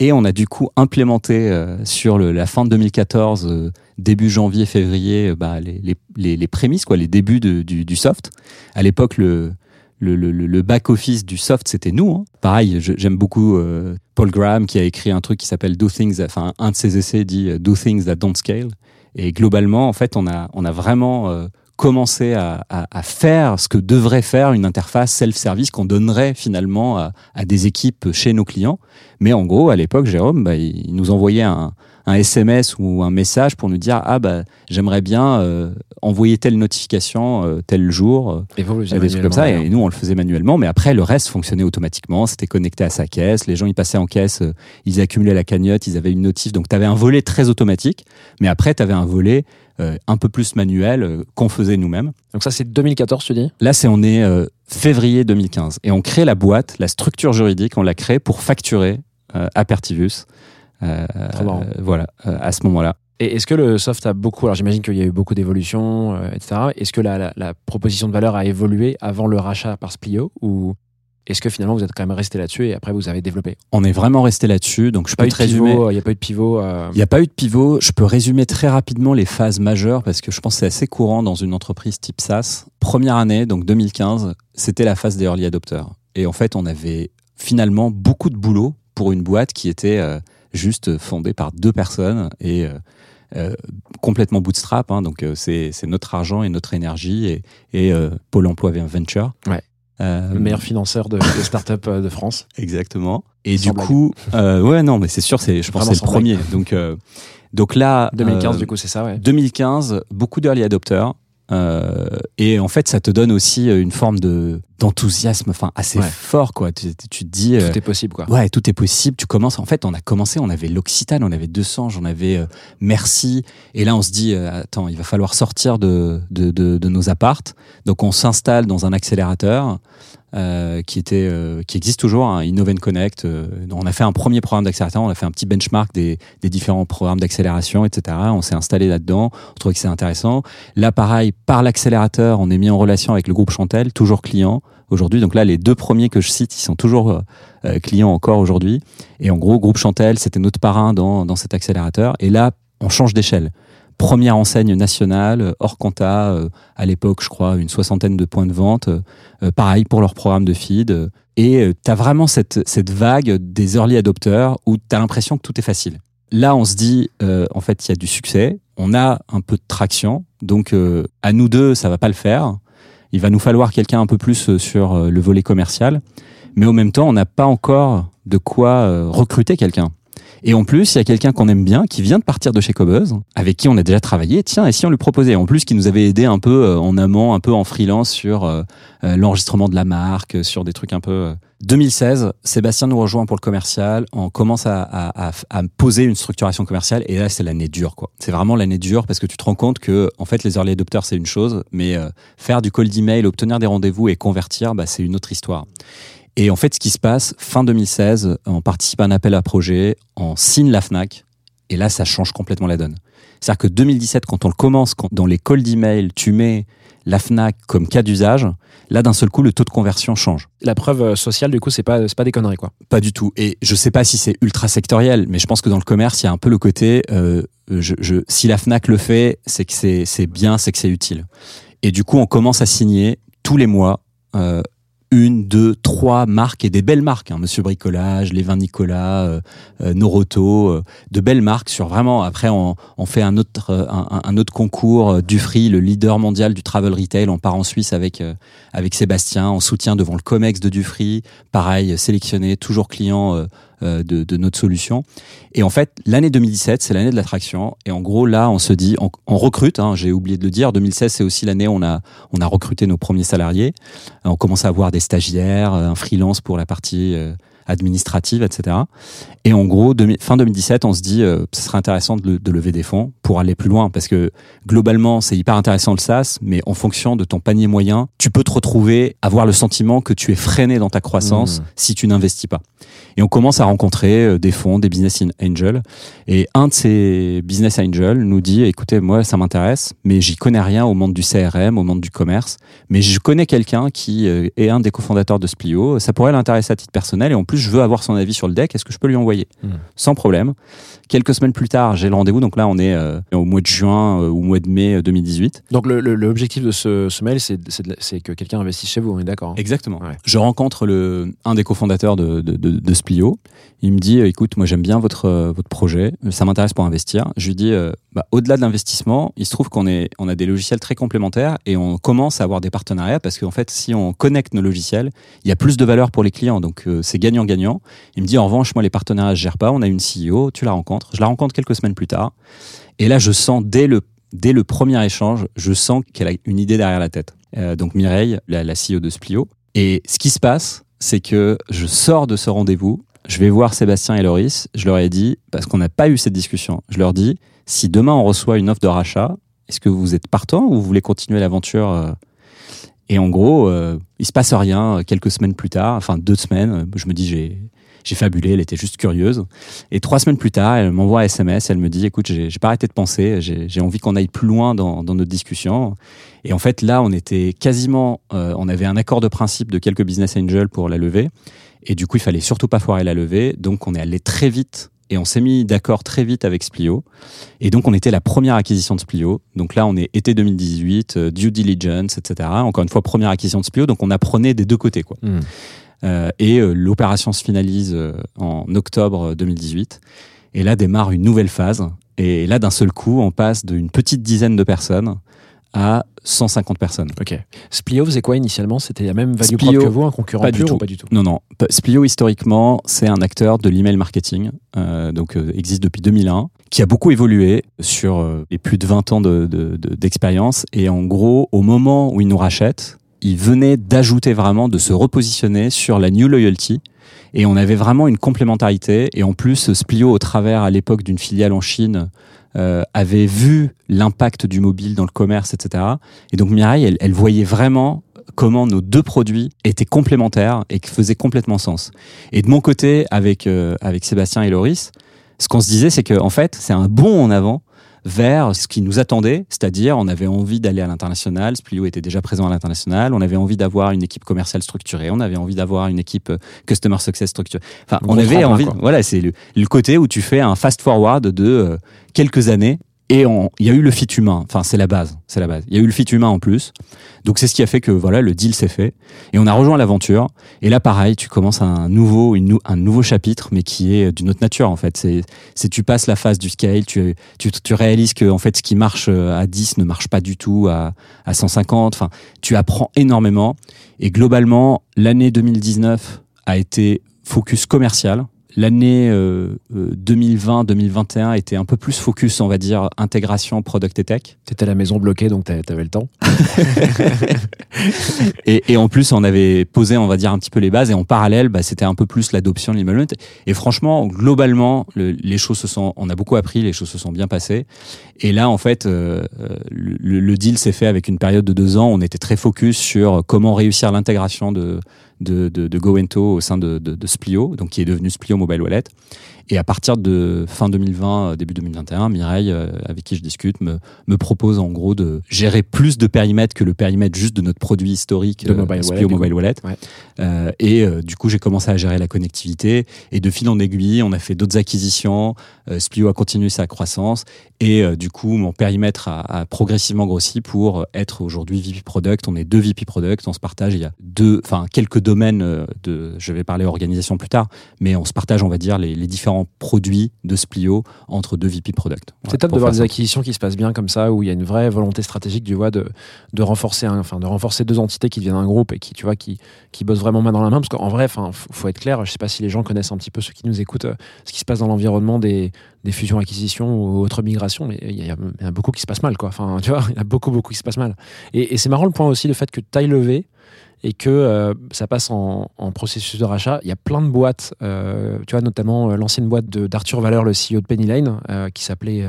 Et on a du coup implémenté euh, sur le, la fin de 2014, euh, début janvier, février, euh, bah, les, les, les, prémices, quoi, les débuts du, du soft. À l'époque, le, le, le, le back-office du soft, c'était nous. Hein. Pareil, j'aime beaucoup euh, Paul Graham qui a écrit un truc qui s'appelle Do Things, enfin un de ses essais dit euh, Do Things That Don't Scale. Et globalement, en fait, on a, on a vraiment euh, commencé à, à, à faire ce que devrait faire une interface self-service qu'on donnerait finalement à, à des équipes chez nos clients. Mais en gros, à l'époque, Jérôme, bah, il nous envoyait un, un SMS ou un message pour nous dire ah bah j'aimerais bien euh, envoyer telle notification euh, tel jour. Et vous, vous des trucs comme ça. Et nous, on le faisait manuellement. Mais après, le reste fonctionnait automatiquement. C'était connecté à sa caisse. Les gens, ils passaient en caisse, euh, ils accumulaient la cagnotte, ils avaient une notif. Donc, tu avais un volet très automatique. Mais après, tu avais un volet un peu plus manuel qu'on faisait nous-mêmes. Donc ça, c'est 2014, tu dis? Là, c'est on est février 2015. Et on crée la boîte, la structure juridique, on l'a créée pour facturer Apertivus. Euh, voilà, euh, à ce moment-là. Et est-ce que le soft a beaucoup, alors j'imagine qu'il y a eu beaucoup d'évolutions, euh, etc. Est-ce que la, la, la proposition de valeur a évolué avant le rachat par Splio ou est-ce que finalement vous êtes quand même resté là-dessus et après vous avez développé? On est vraiment resté là-dessus. Donc, je Pas peux eu te résumer. Il n'y a pas eu de pivot. euh, Il n'y a pas eu de pivot. Je peux résumer très rapidement les phases majeures parce que je pense que c'est assez courant dans une entreprise type SaaS. Première année, donc 2015, c'était la phase des early adopters. Et en fait, on avait finalement beaucoup de boulot pour une boîte qui était euh, juste fondée par deux personnes et euh, euh, complètement bootstrap. hein. donc, euh, c'est notre argent et notre énergie et, et euh, Pôle emploi Venture. Ouais. Euh, le meilleur financeur de, de start-up euh, de France. Exactement. Et du blague. coup, euh, ouais, non, mais c'est sûr, c'est, je pense, que c'est le premier. Donc, euh, donc là, 2015, euh, du coup, c'est ça, ouais. 2015, beaucoup d'early adopters. Euh, et en fait, ça te donne aussi euh, une forme de d'enthousiasme, enfin assez Ouais. fort, quoi. Tu, tu te dis, euh, Tout est possible, quoi. ouais, tout est possible. Tu commences. En fait, on a commencé, on avait l'Occitane, on avait 200, j'en avais euh, Merci. Et là, on se dit, euh, attends, il va falloir sortir de de, de, de nos appartes. Donc, on s'installe dans un accélérateur. Euh, qui était euh, qui existe toujours, hein, Innovent Connect. euh, on a fait un premier programme d'accélérateur, on a fait un petit benchmark des, des différents programmes d'accélération, etc. On s'est installé là-dedans, on trouvait que c'est intéressant. Là, pareil, par l'accélérateur, on est mis en relation avec le groupe Chantel, toujours client aujourd'hui. Donc là, les deux premiers que je cite, ils sont toujours euh, euh, clients encore aujourd'hui. Et en gros, groupe Chantel, c'était notre parrain dans, dans cet accélérateur. Et là, on change d'échelle. Première enseigne nationale, euh, hors compta, euh, à l'époque, je crois, une soixantaine de points de vente. euh, euh, pareil pour leur programme de feed. euh, et tu as vraiment cette, cette vague des early adopters où tu as l'impression que tout est facile. Là, on se dit, euh, en fait, il y a du succès, on a un peu de traction, donc euh, à nous deux, ça va pas le faire. Il va nous falloir quelqu'un un peu plus euh, sur euh, le volet commercial, mais en même temps, on n'a pas encore de quoi euh, recruter quelqu'un. Et en plus, il y a quelqu'un qu'on aime bien, qui vient de partir de chez Cobuzz, avec qui on a déjà travaillé. Tiens, et si on lui proposait En plus, qui nous avait aidé un peu euh, en amont, un peu en freelance sur euh, euh, l'enregistrement de la marque, euh, sur des trucs un peu... euh. 2016, Sébastien nous rejoint pour le commercial. On commence à, à, à, à poser une structuration commerciale. Et là, c'est l'année dure, quoi. C'est vraiment l'année dure parce que tu te rends compte que, en fait, les early adopters, c'est une chose, mais euh, faire du call d'email, obtenir des rendez-vous et convertir, bah, c'est une autre histoire. Et en fait, ce qui se passe, fin 2016, on participe à un appel à projet, on signe la FNAC, et là, ça change complètement la donne. C'est-à-dire que 2017, quand on le commence, quand dans les calls d'email, tu mets la FNAC comme cas d'usage, là, d'un seul coup, le taux de conversion change. La preuve euh, sociale, du coup, c'est pas, pas des conneries, quoi. Pas du tout. Et je sais pas si c'est ultra sectoriel, mais je pense que dans le commerce, il y a un peu le côté, euh, je, je, si la FNAC le fait, c'est que c'est c'est bien, c'est que c'est utile. Et du coup, on commence à signer tous les mois euh, une, deux, trois marques et des belles marques. Hein, Monsieur Bricolage, Les Vins Nicolas, euh, euh, Noroto, euh, de belles marques sur vraiment. Après, on, fait un autre euh, un, autre concours euh, Dufry, le leader mondial du travel retail. On part en Suisse avec avec Sébastien, en soutien devant le Comex de Dufry. Pareil, sélectionné, toujours client de, de notre solution. Et en fait, l'année 2017, c'est l'année de l'attraction. Et en gros, là, on se dit, on, on recrute. Hein, J'ai oublié de le dire. 2016, c'est aussi l'année où on a on a recruté nos premiers salariés. On commence à avoir des stagiaires, euh, un freelance pour la partie euh, administratives, etc. Et en gros, fin 2017, on se dit, euh, ce serait intéressant de, de lever des fonds pour aller plus loin, parce que globalement, c'est hyper intéressant le SaaS, mais en fonction de ton panier moyen, tu peux te retrouver, avoir le sentiment que tu es freiné dans ta croissance Mmh. si tu n'investis pas. Et on commence à rencontrer euh, des fonds, des business angels. Et un de ces business angels nous dit, écoutez, moi, ça m'intéresse, mais j'y connais rien au monde du CRM, au monde du commerce. Mais je connais quelqu'un qui euh, est un des cofondateurs de Splio. Ça pourrait l'intéresser à titre personnel. Et en plus, je veux avoir son avis sur le deck. Est-ce que je peux lui envoyer Hmm. Sans problème. Quelques semaines plus tard, j'ai le rendez-vous. Donc là, on est euh, au mois de juin euh, ou au mois de mai euh, 2018. Donc l'objectif de ce, ce mail, c'est que quelqu'un investisse chez vous, on est d'accord hein? Exactement. Ouais. Je rencontre le, un des cofondateurs de, de, de, de Splio. Il me dit, euh, écoute, moi j'aime bien votre, euh, votre projet, ça m'intéresse pour investir. Je lui dis, euh, bah, au-delà de l'investissement, il se trouve qu'on est, on a des logiciels très complémentaires et on commence à avoir des partenariats parce qu'en fait, si on connecte nos logiciels, il y a plus de valeur pour les clients. Donc c'est gagnant-gagnant. Il me dit, en revanche, moi les partenariats, je gère pas. On a une CEO, tu la rencontres. Je la rencontre quelques semaines plus tard. Et là, je sens dès le, dès le premier échange, je sens qu'elle a une idée derrière la tête. Donc Mireille, la, la CEO de Splio. Et ce qui se passe, c'est que je sors de ce rendez-vous, je vais voir Sébastien et Loris, je leur ai dit, parce qu'on n'a pas eu cette discussion, je leur dis, si demain on reçoit une offre de rachat, est-ce que vous êtes partant ou vous voulez continuer l'aventure euh Et en gros, euh, il se passe rien quelques semaines plus tard, enfin deux semaines, euh, je me dis, j'ai... J'ai fabulé, elle était juste curieuse. Et trois semaines plus tard, elle m'envoie un SMS, elle me dit, écoute, j'ai pas arrêté de penser, j'ai envie qu'on aille plus loin dans, notre discussion. Et en fait, là, on était quasiment, euh, on avait un accord de principe de quelques business angels pour la levée. Et du coup, il fallait surtout pas foirer la levée. Donc, on est allé très vite et on s'est mis d'accord très vite avec Splio. Et donc, on était la première acquisition de Splio. Donc là, on est été 2018, euh, due diligence, etc. Encore une fois, première acquisition de Splio. Donc, on apprenait des deux côtés, quoi. Hmm. Euh, et euh, l'opération se finalise euh, en octobre 2018. Et là démarre une nouvelle phase. Et là, d'un seul coup, on passe d'une petite dizaine de personnes à 150 personnes. Ok. Splio faisait quoi initialement? C'était la même value Splio, que vous, un concurrent pas du tout. ou pas du tout? Non, non. Splio, historiquement, c'est un acteur de l'email marketing, euh, donc euh, existe depuis 2001, qui a beaucoup évolué sur euh, les plus de 20 ans de- de- de- d'expérience. et en gros, au moment où ils nous rachètent, ils venaient d'ajouter vraiment, de se repositionner sur la New Loyalty. Et on avait vraiment une complémentarité. Et en plus, Splio, au travers à l'époque d'une filiale en Chine, euh, avait vu l'impact du mobile dans le commerce, etc. Et donc Mireille, elle, elle voyait vraiment comment nos deux produits étaient complémentaires et qui faisaient complètement sens. Et de mon côté, avec, euh, avec Sébastien et Loris, ce qu'on se disait, c'est que en fait, c'est un bond en avant vers ce qui nous attendait, c'est-à-dire on avait envie d'aller à l'international, Splio était déjà présent à l'international, on avait envie d'avoir une équipe commerciale structurée, on avait envie d'avoir une équipe euh, customer success structurée. Enfin, on avait envie, quoi. voilà, c'est le, le côté où tu fais un fast forward de euh, quelques années et il y a eu le fit humain. Enfin, c'est la base, c'est la base. Il y a eu le fit humain en plus. Donc c'est ce qui a fait que voilà, le deal s'est fait et on a rejoint l'aventure. Et là, pareil, tu commences un nouveau, un nouveau chapitre, mais qui est d'une autre nature en fait. C'est, c'est tu passes la phase du scale, tu, tu, tu réalises que en fait, ce qui marche euh, à 10 ne marche pas du tout à, à 150. Enfin, tu apprends énormément. Et globalement, l'année 2019 a été focus commercial. L'année euh, euh, 2020-2021 était un peu plus focus, on va dire, intégration, product et tech. T'étais à la maison bloquée, donc t'a- t'avais le temps. Et, et en plus, on avait posé, on va dire, un petit peu les bases. Et en parallèle, bah, c'était un peu plus l'adoption de l'emailement. Et franchement, globalement, le- les choses se sont, on a beaucoup appris, les choses se sont bien passées. Et là, en fait, euh, euh, le, le deal s'est fait avec une période de deux ans. On était très focus sur comment réussir l'intégration de, de, de, de GoEnto au sein de, de, Splio, donc qui est devenu Splio Mobile Wallet. Et à partir de fin 2020, euh, début 2021, Mireille, euh, avec qui je discute, me, me propose en gros de gérer plus de périmètre que le périmètre juste de notre produit historique, De Mobile Splio Wallet, du Mobile Wallet. Ouais. Euh, et euh, du coup, j'ai commencé à gérer la connectivité. Et de fil en aiguille, on a fait d'autres acquisitions. Euh, Splio a continué sa croissance. Et euh, du coup, mon périmètre a, a progressivement grossi pour être aujourd'hui VP Product. On est deux VP Product. On se partage. Il y a deux, enfin quelques domaines euh, de. Je vais parler organisation plus tard, mais on se partage, on va dire, les, les différents produits de Splio entre deux VP Product. Voilà, C'est top de voir des acquisitions qui se passent bien comme ça, où il y a une vraie volonté stratégique, tu vois, de, de renforcer, un- enfin, de renforcer deux entités qui deviennent un groupe et qui, tu vois, qui, qui bossent vraiment main dans la main. Parce qu'en vrai, enfin, faut, être clair. Je sais pas si les gens connaissent un petit peu ceux qui nous écoutent, euh, ce qui se passe dans l'environnement des, des fusions-acquisitions ou autres migrations, mais il y, il y en a beaucoup qui se passent mal, quoi. Enfin, tu vois, il y a beaucoup, beaucoup qui se passent mal. Et, et c'est marrant le point aussi, le fait que taille levée et que euh, ça passe en, processus de rachat. Il y a plein de boîtes, euh, tu vois, notamment euh, l'ancienne boîte d'Arthur Valeur, le CEO de Penny Lane, qui s'appelait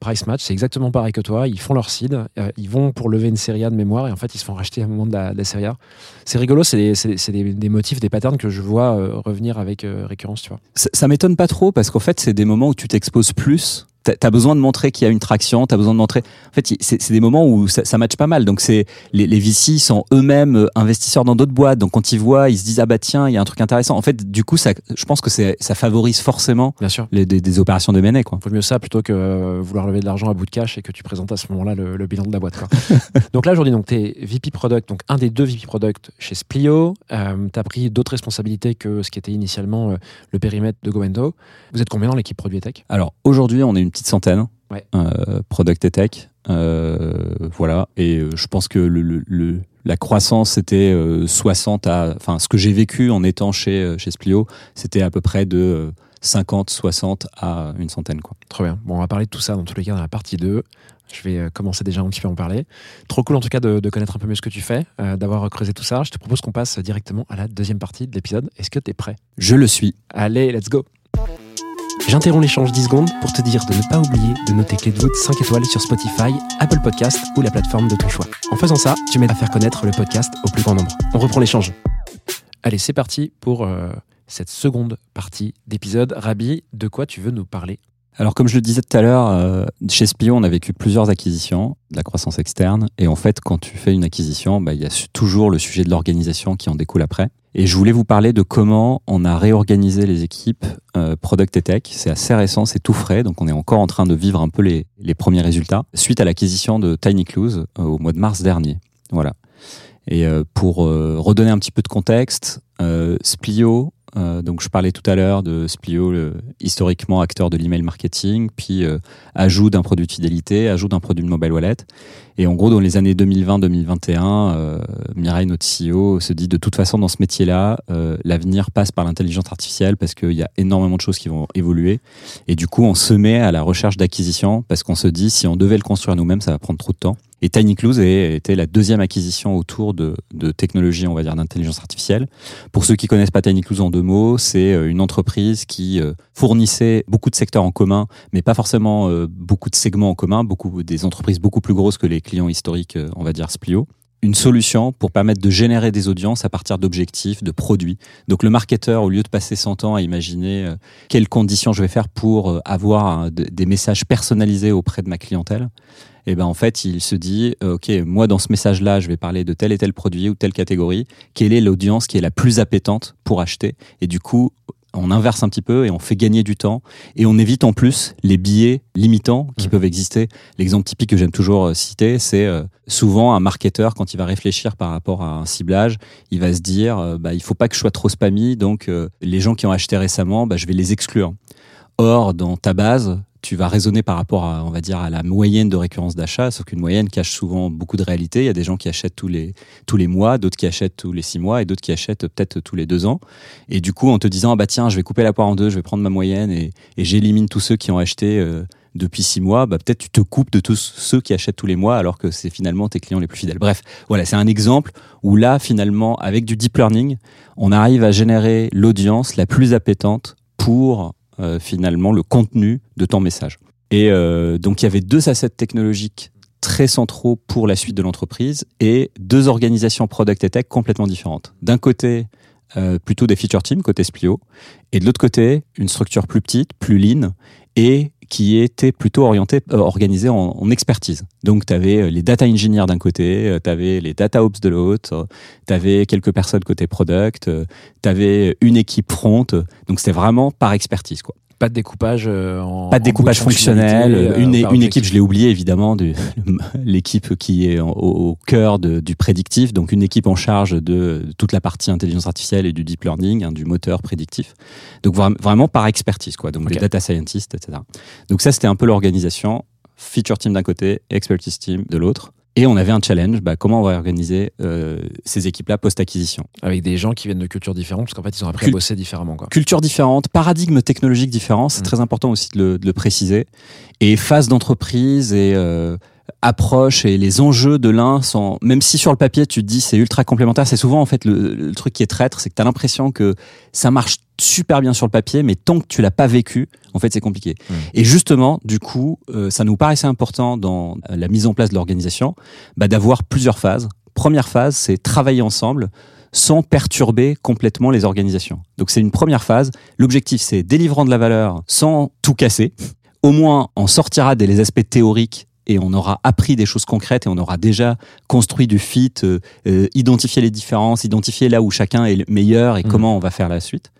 Price Match. C'est exactement pareil que toi. Ils font leur seed, ils vont pour lever une série A de mémoire et en fait ils se font racheter à un moment de la, série A. C'est rigolo, c'est des, motifs, des patterns que je vois revenir avec récurrence, tu vois. Ça, ça m'étonne pas trop parce qu'en fait, c'est des moments où tu t'exposes plus. T'as as besoin de montrer qu'il y a une traction, t'as besoin de montrer. En fait, c'est des moments où ça, ça matche pas mal. Donc, c'est les, les VC sont eux-mêmes euh, investisseurs dans d'autres boîtes. Donc, quand ils voient, ils se disent ah bah tiens, il y a un truc intéressant. En fait, du coup, ça, je pense que ça favorise forcément Bien sûr. les, des, des opérations de M&A, quoi. Vaut mieux ça plutôt que euh, vouloir lever de l'argent à bout de cash et que tu présentes à ce moment-là le, le bilan de la boîte. quoi. donc là, aujourd'hui, tu es VP Product, donc un des deux VP Product chez Splio. tu as pris d'autres responsabilités que ce qui était initialement euh, le périmètre de Goendo. Vous êtes combien dans l'équipe Produit et Tech? Alors aujourd'hui, on est une petite centaine, Ouais. euh, product et tech, euh, voilà. Et euh, je pense que le, le- le- la croissance c'était euh, 60 à, enfin, ce que j'ai vécu en étant chez chez Splio, c'était à peu près de euh, 50, 60 à une centaine, quoi. Trop bien. Bon, on va parler de tout ça dans tous les cas dans la partie 2. Je vais commencer déjà un petit peu à en parler. Trop cool en tout cas de, de connaître un peu mieux ce que tu fais, euh, d'avoir creusé tout ça. Je te propose qu'on passe directement à la deuxième partie de l'épisode. Est-ce que tu es prêt? Je le suis. Allez, let's go J'interromps l'échange 10 secondes pour te dire de ne pas oublier de noter Clé de voûte 5 étoiles sur Spotify, Apple Podcast ou la plateforme de ton choix. En faisant ça, tu m'aides à faire connaître le podcast au plus grand nombre. On reprend l'échange. Allez, c'est parti pour euh, cette seconde partie d'épisode. Rabi, de quoi tu veux nous parler? Alors, comme je le disais tout à l'heure, euh, chez Splio, on a vécu plusieurs acquisitions, de la croissance externe. Et en fait, quand tu fais une acquisition, bah, il y a toujours le sujet de l'organisation qui en découle après. Et je voulais vous parler de comment on a réorganisé les équipes euh, Product et Tech. C'est assez récent, c'est tout frais, donc on est encore en train de vivre un peu les, les premiers résultats suite à l'acquisition de Tiny Clues euh, au mois de mars dernier. Voilà. Et euh, pour euh, redonner un petit peu de contexte, euh, Splio, euh, donc je parlais tout à l'heure de Splio, historiquement acteur de l'email marketing, puis euh, ajout d'un produit de fidélité, ajout d'un produit de mobile wallet. Et en gros, dans les années 2020-2021, euh, Mireille, notre CEO, se dit de toute façon dans ce métier-là, euh, l'avenir passe par l'intelligence artificielle parce qu'il y a énormément de choses qui vont évoluer. Et du coup, on se met à la recherche d'acquisition parce qu'on se dit si on devait le construire nous-mêmes, ça va prendre trop de temps. Et Tiny était la deuxième acquisition autour de, technologies, on va dire, d'intelligence artificielle. Pour ceux qui connaissent pas Tiny en deux mots, c'est euh, une entreprise qui euh, fournissait beaucoup de secteurs en commun, mais pas forcément euh, beaucoup de segments en commun, beaucoup des entreprises beaucoup plus grosses que les clients historiques, on va dire Splio. Une solution pour permettre de générer des audiences à partir d'objectifs, de produits. Donc le marketeur, au lieu de passer son temps à imaginer euh, quelles conditions je vais faire pour euh, avoir de- des messages personnalisés auprès de ma clientèle, et ben en fait il se dit euh, ok moi dans ce message là je vais parler de tel et tel produit ou telle catégorie quelle est l'audience qui est la plus appétente pour acheter? Et du coup on inverse un petit peu et on fait gagner du temps et on évite en plus les billets limitants qui Mhm. peuvent exister l'exemple typique que j'aime toujours euh, citer c'est euh, souvent un marketeur quand il va réfléchir par rapport à un ciblage il va se dire euh, bah il faut pas que je sois trop spammy donc les gens qui ont acheté récemment bah, je vais les exclure Or, dans ta base, tu vas raisonner par rapport à, on va dire, à la moyenne de récurrence d'achat, sauf qu'une moyenne cache souvent beaucoup de réalité. Il y a des gens qui achètent tous les, tous les mois, d'autres qui achètent tous les six mois et d'autres qui achètent peut-être tous les deux ans. Et du coup, en te disant, ah bah tiens, je vais couper la poire en deux, je vais prendre ma moyenne et, j'élimine tous ceux qui ont acheté euh, depuis six mois, bah peut-être tu te coupes de tous ceux qui achètent tous les mois alors que c'est finalement tes clients les plus fidèles. Bref, voilà, c'est un exemple où là, finalement, avec du deep learning, on arrive à générer l'audience la plus appétente pour euh, finalement le contenu de ton message. Et euh, donc il y avait deux assets technologiques très centraux pour la suite de l'entreprise et deux organisations product et tech complètement différentes. D'un côté, euh, plutôt des feature teams côté Splio, et de l'autre côté, une structure plus petite, plus lean, et qui était plutôt orientée, euh, organisée en, expertise. Donc, tu avais les data engineers d'un côté, tu avais les data ops de l'autre, tu avais quelques personnes côté product, tu avais une équipe front. Donc, c'était vraiment par expertise. Quoi. Pas de découpage euh, en. Pas de en découpage de fonctionnel. euh, une, une équipe, je l'ai oublié évidemment, l'équipe qui est au, au cœur de- du prédictif. Donc une équipe en charge de, toute la partie intelligence artificielle et du deep learning, hein, du moteur prédictif. Donc vra- vraiment par expertise, quoi. Donc les data scientists, etc. Donc ça, c'était un peu l'organisation. Feature team d'un côté, expertise team de l'autre. Et on avait un challenge, bah, comment on va organiser euh, ces équipes-là post-acquisition. Avec des gens qui viennent de cultures différentes, parce qu'en fait, ils ont appris Cul- à bosser différemment. Quoi. culture différente, paradigme technologique différent, c'est Mm. très important aussi de le, de le préciser. Et phase d'entreprise et euh, approche et les enjeux de l'un sont, même si sur le papier tu te dis c'est ultra complémentaire, c'est souvent en fait le, le truc qui est traître, c'est que tu as l'impression que ça marche super bien sur le papier, mais tant que tu l'as pas vécu, en fait c'est compliqué. Mm. Et justement, du coup, euh, ça nous paraissait important dans euh, la mise en place de l'organisation bah, d'avoir plusieurs phases. Première phase, c'est travailler ensemble sans perturber complètement les organisations. Donc c'est une première phase. L'objectif, c'est délivrant de la valeur sans tout casser. Au moins, on sortira des aspects théoriques et on aura appris des choses concrètes et on aura déjà construit du fit, euh, euh, identifié les différences, identifié là où chacun est le meilleur et Mhm. comment on va faire la suite.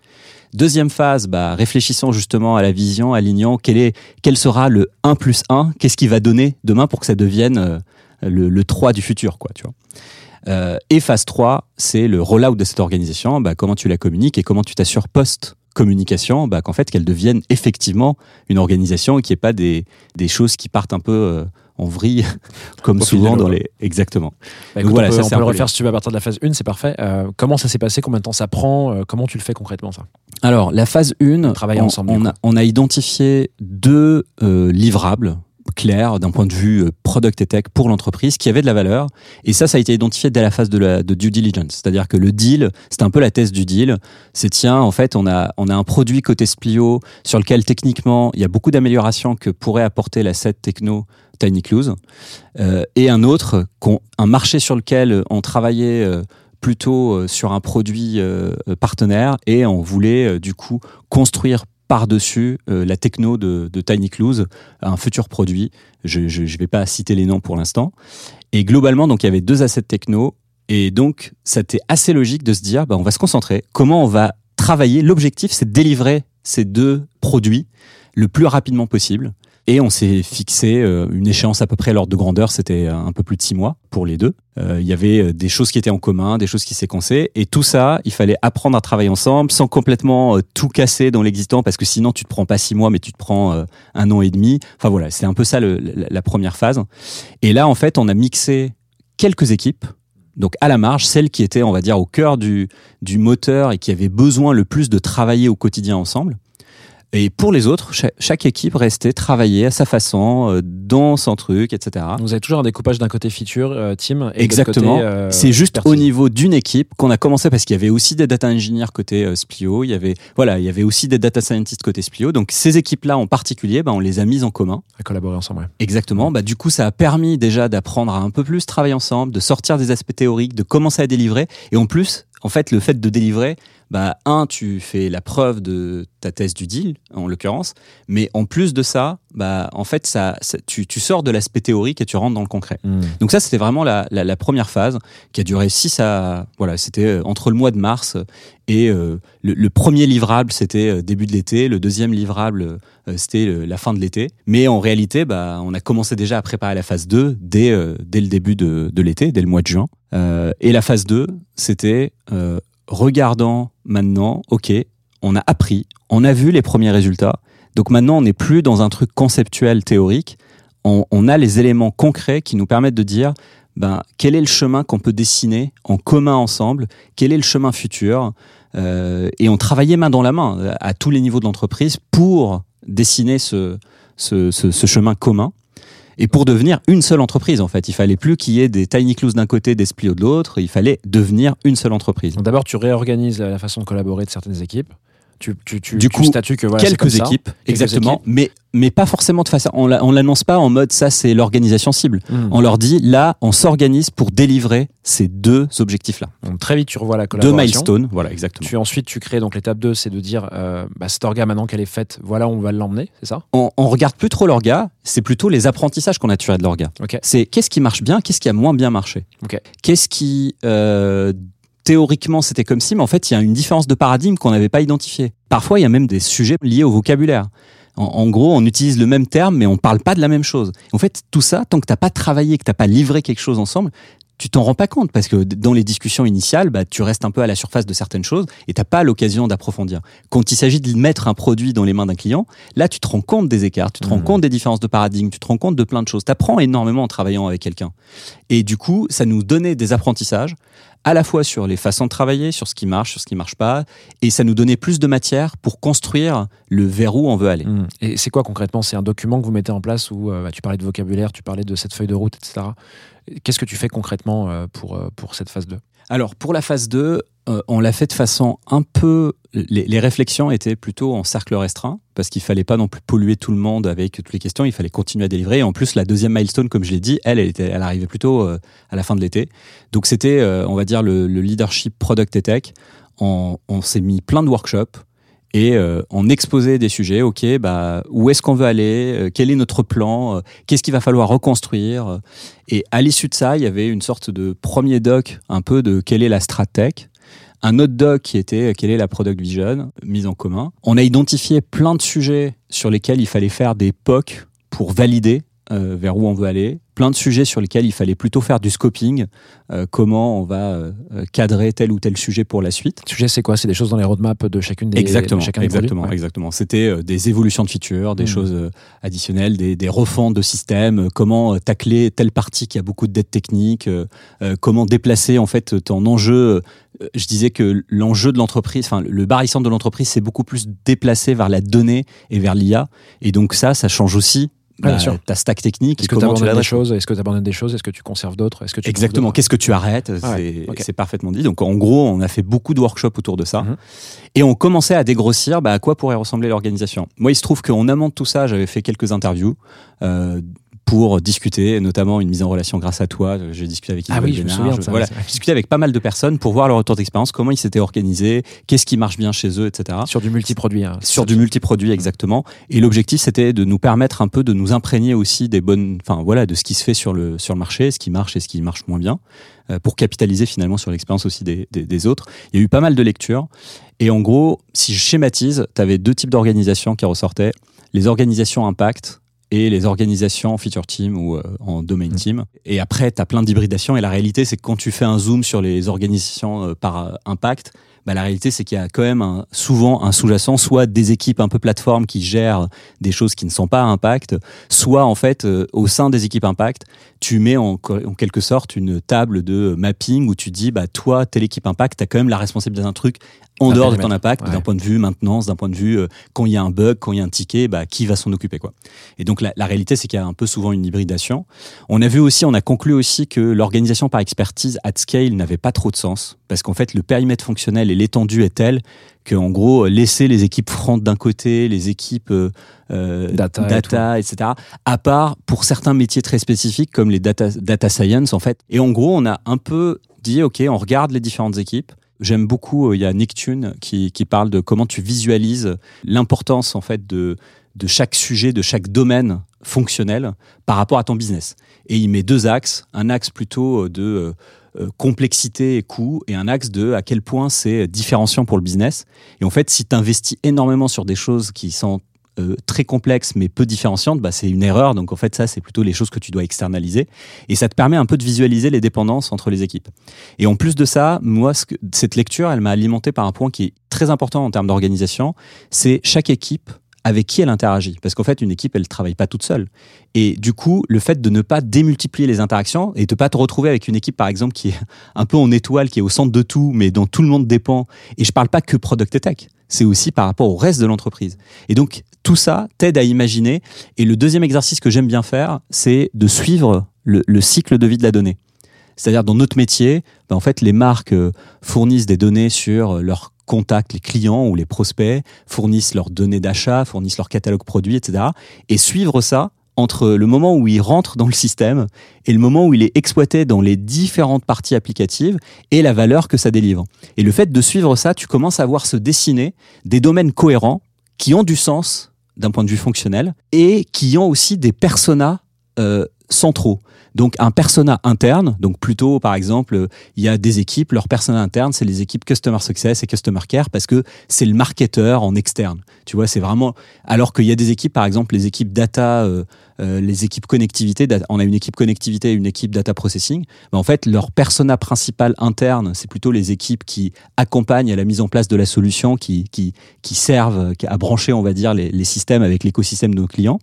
Deuxième phase, bah, réfléchissons justement à la vision, alignant quel, est, quel sera le 1 plus 1, qu'est-ce qui va donner demain pour que ça devienne euh, le, le 3 du futur. Quoi. Euh, et phase 3, c'est le rollout de cette organisation, bah, comment tu la communiques et comment tu t'assures post-communication bah, qu'en fait qu'elle devienne effectivement une organisation et qu'il n'y pas des, des choses qui partent un peu euh, en vrille comme Au souvent dans les... Exactement. Bah, Donc voilà, on peut, ça, on c'est peut le refaire si tu veux à partir de la phase 1, c'est parfait. Euh, comment ça s'est passé Combien de temps ça prend Euh, Comment tu le fais concrètement ça? Alors, la phase 1, Travailler on, ensemble, on a, on a identifié deux euh, livrables clairs d'un point de vue euh, product et tech pour l'entreprise qui avaient de la valeur. Et ça, ça a été identifié dès la phase de, la, de due diligence. C'est-à-dire que le deal, c'est un peu la thèse du deal. C'est tiens, en fait, on a, on a un produit côté Splio sur lequel techniquement, il y a beaucoup d'améliorations que pourrait apporter la set techno Tiny Clues. Euh, et un autre, un marché sur lequel on travaillait euh, plutôt euh, sur un produit euh, partenaire et on voulait euh, du coup construire par-dessus euh, la techno de, Tiny Clues, un futur produit. Je ne vais pas citer les noms pour l'instant. Et globalement, donc il y avait deux assets techno. Et donc, c'était assez logique de se dire, bah, on va se concentrer. Comment on va travailler? L'objectif, c'est de délivrer ces deux produits le plus rapidement possible. Et on s'est fixé euh, une échéance à peu près l'ordre de grandeur, c'était euh, un peu plus de six mois pour les deux. Euh, Il y avait des choses qui étaient en commun, des choses qui séquençaient, et tout ça, il fallait apprendre à travailler ensemble sans complètement tout casser dans l'existant, parce que sinon tu te prends pas six mois, mais tu te prends un an et demi. Enfin voilà, c'est un peu ça la première phase. Et là, en fait, on a mixé quelques équipes. Donc à la marge, celles qui étaient, on va dire, au cœur du, du moteur et qui avaient besoin le plus de travailler au quotidien ensemble. Et pour les autres, cha- chaque, équipe restait travailler à sa façon, euh, dans son truc, etc. Vous avez toujours un découpage d'un côté feature, euh, team, et Exactement. côté, euh, c'est juste expertise. au niveau d'une équipe qu'on a commencé parce qu'il y avait aussi des data engineers côté Splio. Il y avait voilà, il y avait aussi des data scientists côté Splio. Donc ces équipes-là en particulier, bah, on les a mises en commun. à collaborer ensemble. ouais. Exactement. Bah, du coup, ça a permis déjà d'apprendre à un peu plus travailler ensemble, de sortir des aspects théoriques, de commencer à délivrer. Et en plus, en fait, le fait de délivrer, bah, un, tu fais la preuve de ta thèse du deal, en l'occurrence. Mais en plus de ça, bah, en fait, ça, ça- tu, tu sors de l'aspect théorique et tu rentres dans le concret. Hmm. Donc ça, c'était vraiment la, la, la première phase qui a duré 6 à... Voilà, c'était euh, entre le mois de mars et euh, le, le premier livrable, c'était euh, début de l'été. Le deuxième livrable, euh, c'était la fin de l'été. Mais en réalité, bah, on a commencé déjà à préparer la phase 2 dès, euh, dès le début de, de l'été, dès le mois de juin. Et la phase 2, c'était regardant maintenant, ok, on a appris, on a vu les premiers résultats. Donc maintenant, on n'est plus dans un truc conceptuel, théorique. On, a les éléments concrets qui nous permettent de dire ben, quel est le chemin qu'on peut dessiner en commun ensemble, quel est le chemin futur? Euh, et on travaillait main dans la main euh, à tous les niveaux de l'entreprise pour dessiner ce chemin commun. Et pour devenir une seule entreprise, en fait, il fallait plus qu'il y ait des tiny clues d'un côté, des splios de l'autre. Il fallait devenir une seule entreprise. D'abord, tu réorganises la façon de collaborer de certaines équipes. Tu, tu, tu, Du coup, que voilà, quelques équipes, Quelques exactement, équipes. mais mais pas forcément de façon. On l'a- on l'annonce pas en mode ça c'est l'organisation cible. Hmm. On leur dit là, on s'organise pour délivrer ces deux objectifs-là, Donc, très vite, tu revois la deux collaboration. milestones. Voilà, exactement. Tu, ensuite, tu crées donc l'étape 2, c'est de dire euh, bah, cet orga, maintenant qu'elle est faite, voilà, on va l'emmener, c'est ça? On, on regarde plus trop l'orga, c'est plutôt les apprentissages qu'on a tirés de l'orga. Ok. C'est qu'est-ce qui marche bien, qu'est-ce qui a moins bien marché? Ok. Qu'est-ce qui euh, théoriquement c'était comme si, mais en fait il y a une différence de paradigme qu'on n'avait pas identifiée. Parfois il y a même des sujets liés au vocabulaire. En, en gros, on utilise le même terme, mais on parle pas de la même chose. En fait, tout ça, tant que t'as pas travaillé, que t'as pas livré quelque chose ensemble, tu t'en rends pas compte parce que dans les discussions initiales, bah, tu restes un peu à la surface de certaines choses et t'as pas l'occasion d'approfondir. Quand il s'agit de mettre un produit dans les mains d'un client, là, tu te rends compte des écarts, tu te rends Mhm. compte des différences de paradigme, tu te rends compte de plein de choses. Tu apprends énormément en travaillant avec quelqu'un. Et du coup, ça nous donnait des apprentissages à la fois sur les façons de travailler, sur ce qui marche, sur ce qui marche pas, et ça nous donnait plus de matière pour construire le vers où on veut aller. Hmm. Et c'est quoi concrètement? C'est un document que vous mettez en place où euh, bah, tu parlais de vocabulaire, tu parlais de cette feuille de route, etc. Qu'est-ce que tu fais concrètement euh, pour, euh, pour cette phase 2 Alors, pour la phase 2, euh, on l'a fait de façon un peu. Les, les réflexions étaient plutôt en cercle restreint, parce qu'il fallait pas non plus polluer tout le monde avec toutes les questions, il fallait continuer à délivrer. Et en plus, la deuxième milestone, comme je l'ai dit, elle, elle, était, elle arrivait plutôt euh, à la fin de l'été. Donc, c'était, euh, on va dire, le, le leadership product et tech. On, on s'est mis plein de workshops et euh, on exposait des sujets. Ok, bah où est-ce qu'on veut aller? Euh, Quel est notre plan? Euh, Qu'est-ce qu'il va falloir reconstruire? Et à l'issue de ça, il y avait une sorte de premier doc, un peu de quelle est la stratèque. Un autre doc qui était quelle est la product vision mise en commun. On a identifié plein de sujets sur lesquels il fallait faire des POC pour valider euh, vers où on veut aller, plein de sujets sur lesquels il fallait plutôt faire du scoping, euh, comment on va euh, cadrer tel ou tel sujet pour la suite. Le sujet, c'est quoi? C'est des choses dans les roadmaps de chacune des Exactement, de chacun des exactement, produits Ouais. exactement. C'était euh, des évolutions de features, des Mhm. choses euh, additionnelles, des, des refontes de systèmes, euh, comment tacler telle partie qui a beaucoup de dettes techniques, comment déplacer en fait ton enjeu. Je disais que l'enjeu de l'entreprise, enfin le barissant de l'entreprise, c'est beaucoup plus déplacé vers la donnée et vers l'IA. Et donc ça, ça change aussi Bien bah, sûr. ta stack technique. Est-ce que tu abandonnes des choses Est-ce que tu abandonnes des choses Est-ce que tu conserves d'autres Est-ce que tu Exactement. Qu'est-ce que tu arrêtes ouais, C'est ok. c'est parfaitement dit. Donc en gros, on a fait beaucoup de workshops autour de ça. Mhm. Et on commençait à dégrossir bah, à quoi pourrait ressembler l'organisation. Moi, il se trouve qu'en amont de tout ça, j'avais fait quelques interviews euh, pour discuter, notamment une mise en relation grâce à toi. J'ai discuté avec Ah oui, je me Bénard, souviens de ça, Voilà, j'ai discuté avec pas mal de personnes pour voir leur retour d'expérience, comment ils s'étaient organisés, qu'est-ce qui marche bien chez eux, etc. Sur du multiproduit. hein. Sur du multiproduit exactement. Et l'objectif, c'était de nous permettre un peu de nous imprégner aussi des bonnes, enfin voilà, de ce qui se fait sur le sur le marché, ce qui marche et ce qui marche moins bien, euh, pour capitaliser finalement sur l'expérience aussi des, des, des autres. Il y a eu pas mal de lectures. Et en gros, si je schématise, tu avais deux types d'organisations qui ressortaient les organisations impact et les organisations en feature team ou euh, en domain team. Et après, tu as plein d'hybridations. Et la réalité, c'est que quand tu fais un zoom sur les organisations euh, par euh, impact, bah, la réalité, c'est qu'il y a quand même un- souvent un sous-jacent, soit des équipes un peu plateformes qui gèrent des choses qui ne sont pas impact, soit en fait, euh, au sein des équipes impact, tu mets en quelque sorte une table de mapping où tu dis, bah, toi, telle équipe impact, tu as quand même la responsabilité d'un truc en dehors de ton impact, ouais. d'un point de vue maintenance, d'un point de vue euh, quand il y a un bug, quand il y a un ticket, bah, qui va s'en occuper quoi. Et donc la, la réalité, c'est qu'il y a un peu souvent une hybridation. On a vu aussi, on a conclu aussi que l'organisation par expertise at scale n'avait pas trop de sens parce qu'en fait le périmètre fonctionnel et l'étendue est tel que en gros laisser les équipes front d'un côté, les équipes euh, euh, Data et data etc. À part pour certains métiers très spécifiques comme les data data science en fait. Et en gros, on a un peu dit ok, on regarde les différentes équipes. J'aime beaucoup, euh, il y a Nicktoon qui, qui parle de comment tu visualises l'importance en fait de, de chaque sujet, de chaque domaine fonctionnel par rapport à ton business. Et il met deux axes, un axe plutôt de euh, euh, complexité et coût et un axe de à quel point c'est différenciant pour le business. Et en fait, si tu investis énormément sur des choses qui sont euh, très complexes mais peu différenciantes, bah, c'est une erreur. Donc en fait, ça, c'est plutôt les choses que tu dois externaliser. Et ça te permet un peu de visualiser les dépendances entre les équipes. Et en plus de ça, moi, ce que- cette lecture, elle m'a alimenté par un point qui est très important en termes d'organisation, c'est chaque équipe avec qui elle interagit. Parce qu'en fait, une équipe, elle ne travaille pas toute seule. Et du coup, le fait de ne pas démultiplier les interactions et de pas te retrouver avec une équipe, par exemple, qui est un peu en étoile, qui est au centre de tout, mais dont tout le monde dépend. Et je parle pas que product et tech. C'est aussi par rapport au reste de l'entreprise. Et donc, tout ça t'aide à imaginer. Et le deuxième exercice que j'aime bien faire, c'est de suivre le, le cycle de vie de la donnée. C'est-à-dire, dans notre métier, ben, en fait, les marques euh, fournissent des données sur euh, leurs contacts, les clients ou les prospects, fournissent leurs données d'achat, fournissent leur catalogue produit, etc. Et suivre ça entre le moment où il rentre dans le système et le moment où il est exploité dans les différentes parties applicatives et la valeur que ça délivre. Et le fait de suivre ça, tu commences à voir se dessiner des domaines cohérents qui ont du sens d'un point de vue fonctionnel et qui ont aussi des personas euh, centraux. Donc un persona interne, donc plutôt par exemple, il y a des équipes, leur persona interne, c'est les équipes Customer Success et Customer Care parce que c'est le marketeur en externe. Tu vois, c'est vraiment alors qu'il y a des équipes, par exemple les équipes data, euh, euh, les équipes connectivité, on a une équipe connectivité et une équipe data processing. Mais en fait, leur persona principal interne, c'est plutôt les équipes qui accompagnent à la mise en place de la solution, qui qui qui servent à brancher, on va dire, les, les systèmes avec l'écosystème de nos clients.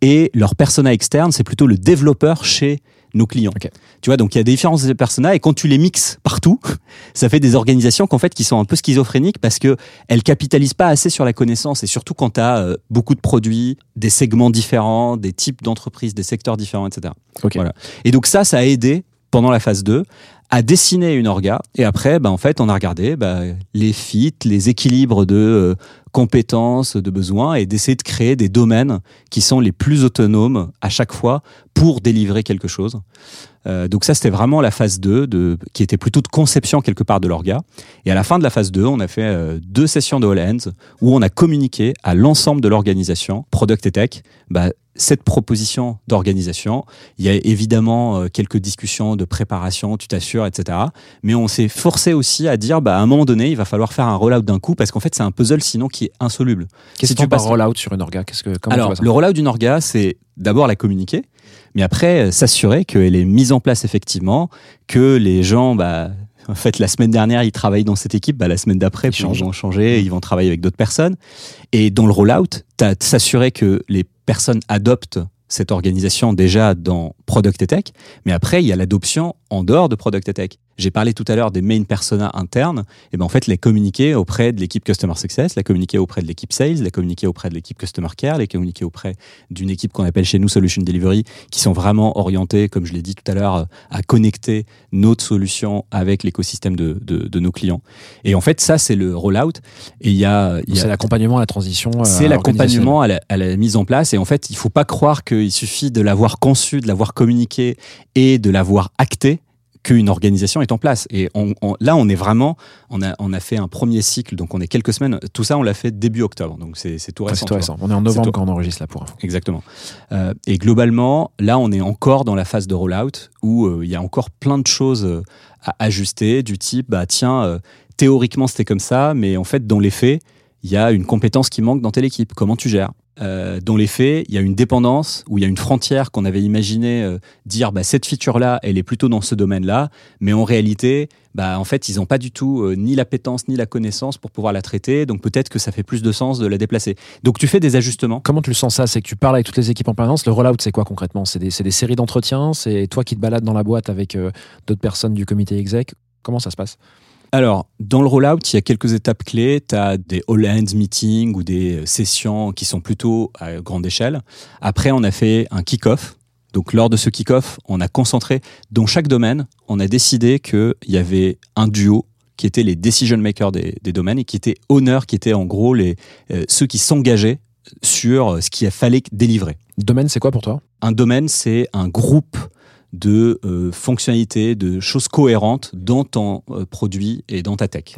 Et leur persona externe, c'est plutôt le développeur chez nos clients. Ok. Tu vois, donc il y a des différences de personas et quand tu les mixes partout, ça fait des organisations qu'en fait qui sont un peu schizophréniques parce que elles capitalisent pas assez sur la connaissance et surtout quand tu as beaucoup de produits, des segments différents, des types d'entreprises, des secteurs différents, etc. Ok. Voilà. Et donc ça, ça a aidé pendant la phase 2 à dessiner une orga. Et après, bah, en fait, on a regardé bah, les fits, les équilibres de euh, compétences, de besoins, et d'essayer de créer des domaines qui sont les plus autonomes à chaque fois pour délivrer quelque chose. Euh, donc ça, c'était vraiment la phase 2, de, qui était plutôt de conception quelque part de l'orga. Et à la fin de la phase 2, on a fait euh, deux sessions de All Hands où on a communiqué à l'ensemble de l'organisation, Product et Tech, bah, cette proposition d'organisation. Il y a évidemment euh, quelques discussions de préparation, tu t'assures, etc. Mais on s'est forcé aussi à dire, bah, à un moment donné, il va falloir faire un rollout d'un coup parce qu'en fait, c'est un puzzle sinon qui est insoluble. Qu'est-ce Si que tu par passes- rollout sur une orga Qu'est-ce que comment tu Alors, vois ça? le rollout d'une orga, c'est d'abord la communiquer, mais après euh, s'assurer qu'elle est mise en place effectivement, que les gens, bah, en fait, la semaine dernière, ils travaillent dans cette équipe, bah, la semaine d'après, Ils ils vont changer, ils vont travailler avec d'autres personnes. Et dans le rollout, s'assurer que les personnes adoptent cette organisation déjà dans Product et Tech, mais après, il y a l'adoption en dehors de Product Tech. J'ai parlé tout à l'heure des main personas internes, et ben en fait, les communiquer auprès de l'équipe Customer Success, la communiquer auprès de l'équipe Sales, la communiquer auprès de l'équipe Customer Care, les communiquer auprès d'une équipe qu'on appelle chez nous Solution Delivery, qui sont vraiment orientés, comme je l'ai dit tout à l'heure, à connecter notre solution avec l'écosystème de, de, de nos clients. Et en fait, ça, c'est le rollout. Et il y a, il y a C'est l'accompagnement à la transition. euh, c'est l'accompagnement à la, à la mise en place. Et en fait, il faut pas croire qu'il suffit de l'avoir conçu, de l'avoir communiqué et de l'avoir acté qu'une organisation est en place. Et on, on- là, on est vraiment, on a, on a fait un premier cycle, donc on est quelques semaines. Tout ça, on l'a fait début octobre, donc c'est tout récent. c'est tout récent. On est en novembre quand on enregistre là pour info. Exactement. Euh, et globalement, là, on est encore dans la phase de rollout où euh, il y a encore plein de choses euh, à ajuster, du type, bah tiens, euh, théoriquement c'était comme ça, mais en fait, dans les faits, il y a une compétence qui manque dans telle équipe. Comment tu gères? Euh, dans les faits, il y a une dépendance où il y a une frontière qu'on avait imaginé euh, dire bah, cette feature-là, elle est plutôt dans ce domaine-là, mais en réalité, bah, en fait, ils n'ont pas du tout euh, ni l'appétence ni la connaissance pour pouvoir la traiter, donc peut-être que ça fait plus de sens de la déplacer. Donc tu fais des ajustements. Comment tu le sens ça? C'est que tu parles avec toutes les équipes en permanence. Le rollout, c'est quoi concrètement? C'est des, des séries d'entretiens? C'est toi qui te balades dans la boîte avec euh, d'autres personnes du comité exec? Comment ça se passe? Alors, dans le rollout, il y a quelques étapes clés. Tu as des all-hands meetings ou des euh, sessions qui sont plutôt à grande échelle. Après, on a fait un kick-off. Donc, lors de ce kick-off, on a concentré, dans chaque domaine, on a décidé qu'il y avait un duo qui étaient les decision makers des, des domaines et qui étaient honneurs, qui étaient en gros les, euh, ceux qui s'engageaient sur euh, ce qu'il fallait délivrer. Domaine, c'est quoi pour toi? Un domaine, c'est un groupe de euh, fonctionnalités, de choses cohérentes dans ton euh, produit et dans ta tech.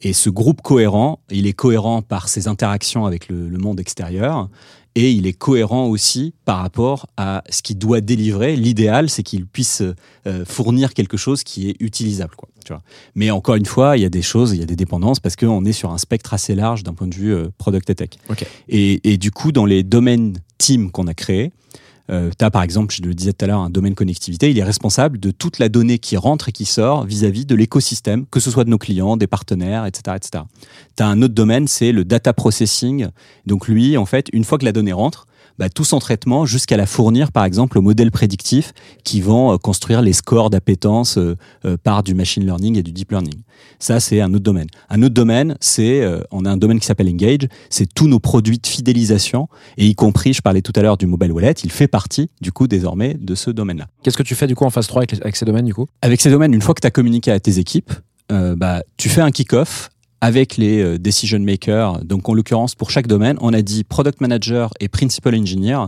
Et ce groupe cohérent, il est cohérent par ses interactions avec le, le monde extérieur et il est cohérent aussi par rapport à ce qu'il doit délivrer. L'idéal, c'est qu'il puisse euh, fournir quelque chose qui est utilisable. Quoi, tu vois. Mais encore une fois, il y a des choses, il y a des dépendances parce qu'on est sur un spectre assez large d'un point de vue product et tech. Et, et du coup, dans les domaines team qu'on a créés, euh, tu par exemple, je le disais tout à l'heure, un domaine connectivité, il est responsable de toute la donnée qui rentre et qui sort vis-à-vis de l'écosystème, que ce soit de nos clients, des partenaires, etc. etc. Tu as un autre domaine, c'est le data processing. Donc lui, en fait, une fois que la donnée rentre, bah, tout son traitement jusqu'à la fournir, par exemple, aux modèles prédictifs qui vont euh, construire les scores d'appétence euh, euh, par du machine learning et du deep learning. Ça, c'est un autre domaine. Un autre domaine, c'est, euh, on a un domaine qui s'appelle Engage, c'est tous nos produits de fidélisation, et y compris, je parlais tout à l'heure du mobile wallet, il fait partie, du coup, désormais, de ce domaine-là. Qu'est-ce que tu fais du coup en phase 3 avec, les- avec ces domaines du coup? Avec ces domaines, une fois que tu as communiqué à tes équipes, bah, tu fais un kick-off avec les euh, decision makers. Donc, en l'occurrence, pour chaque domaine, on a dit product manager et principal engineer.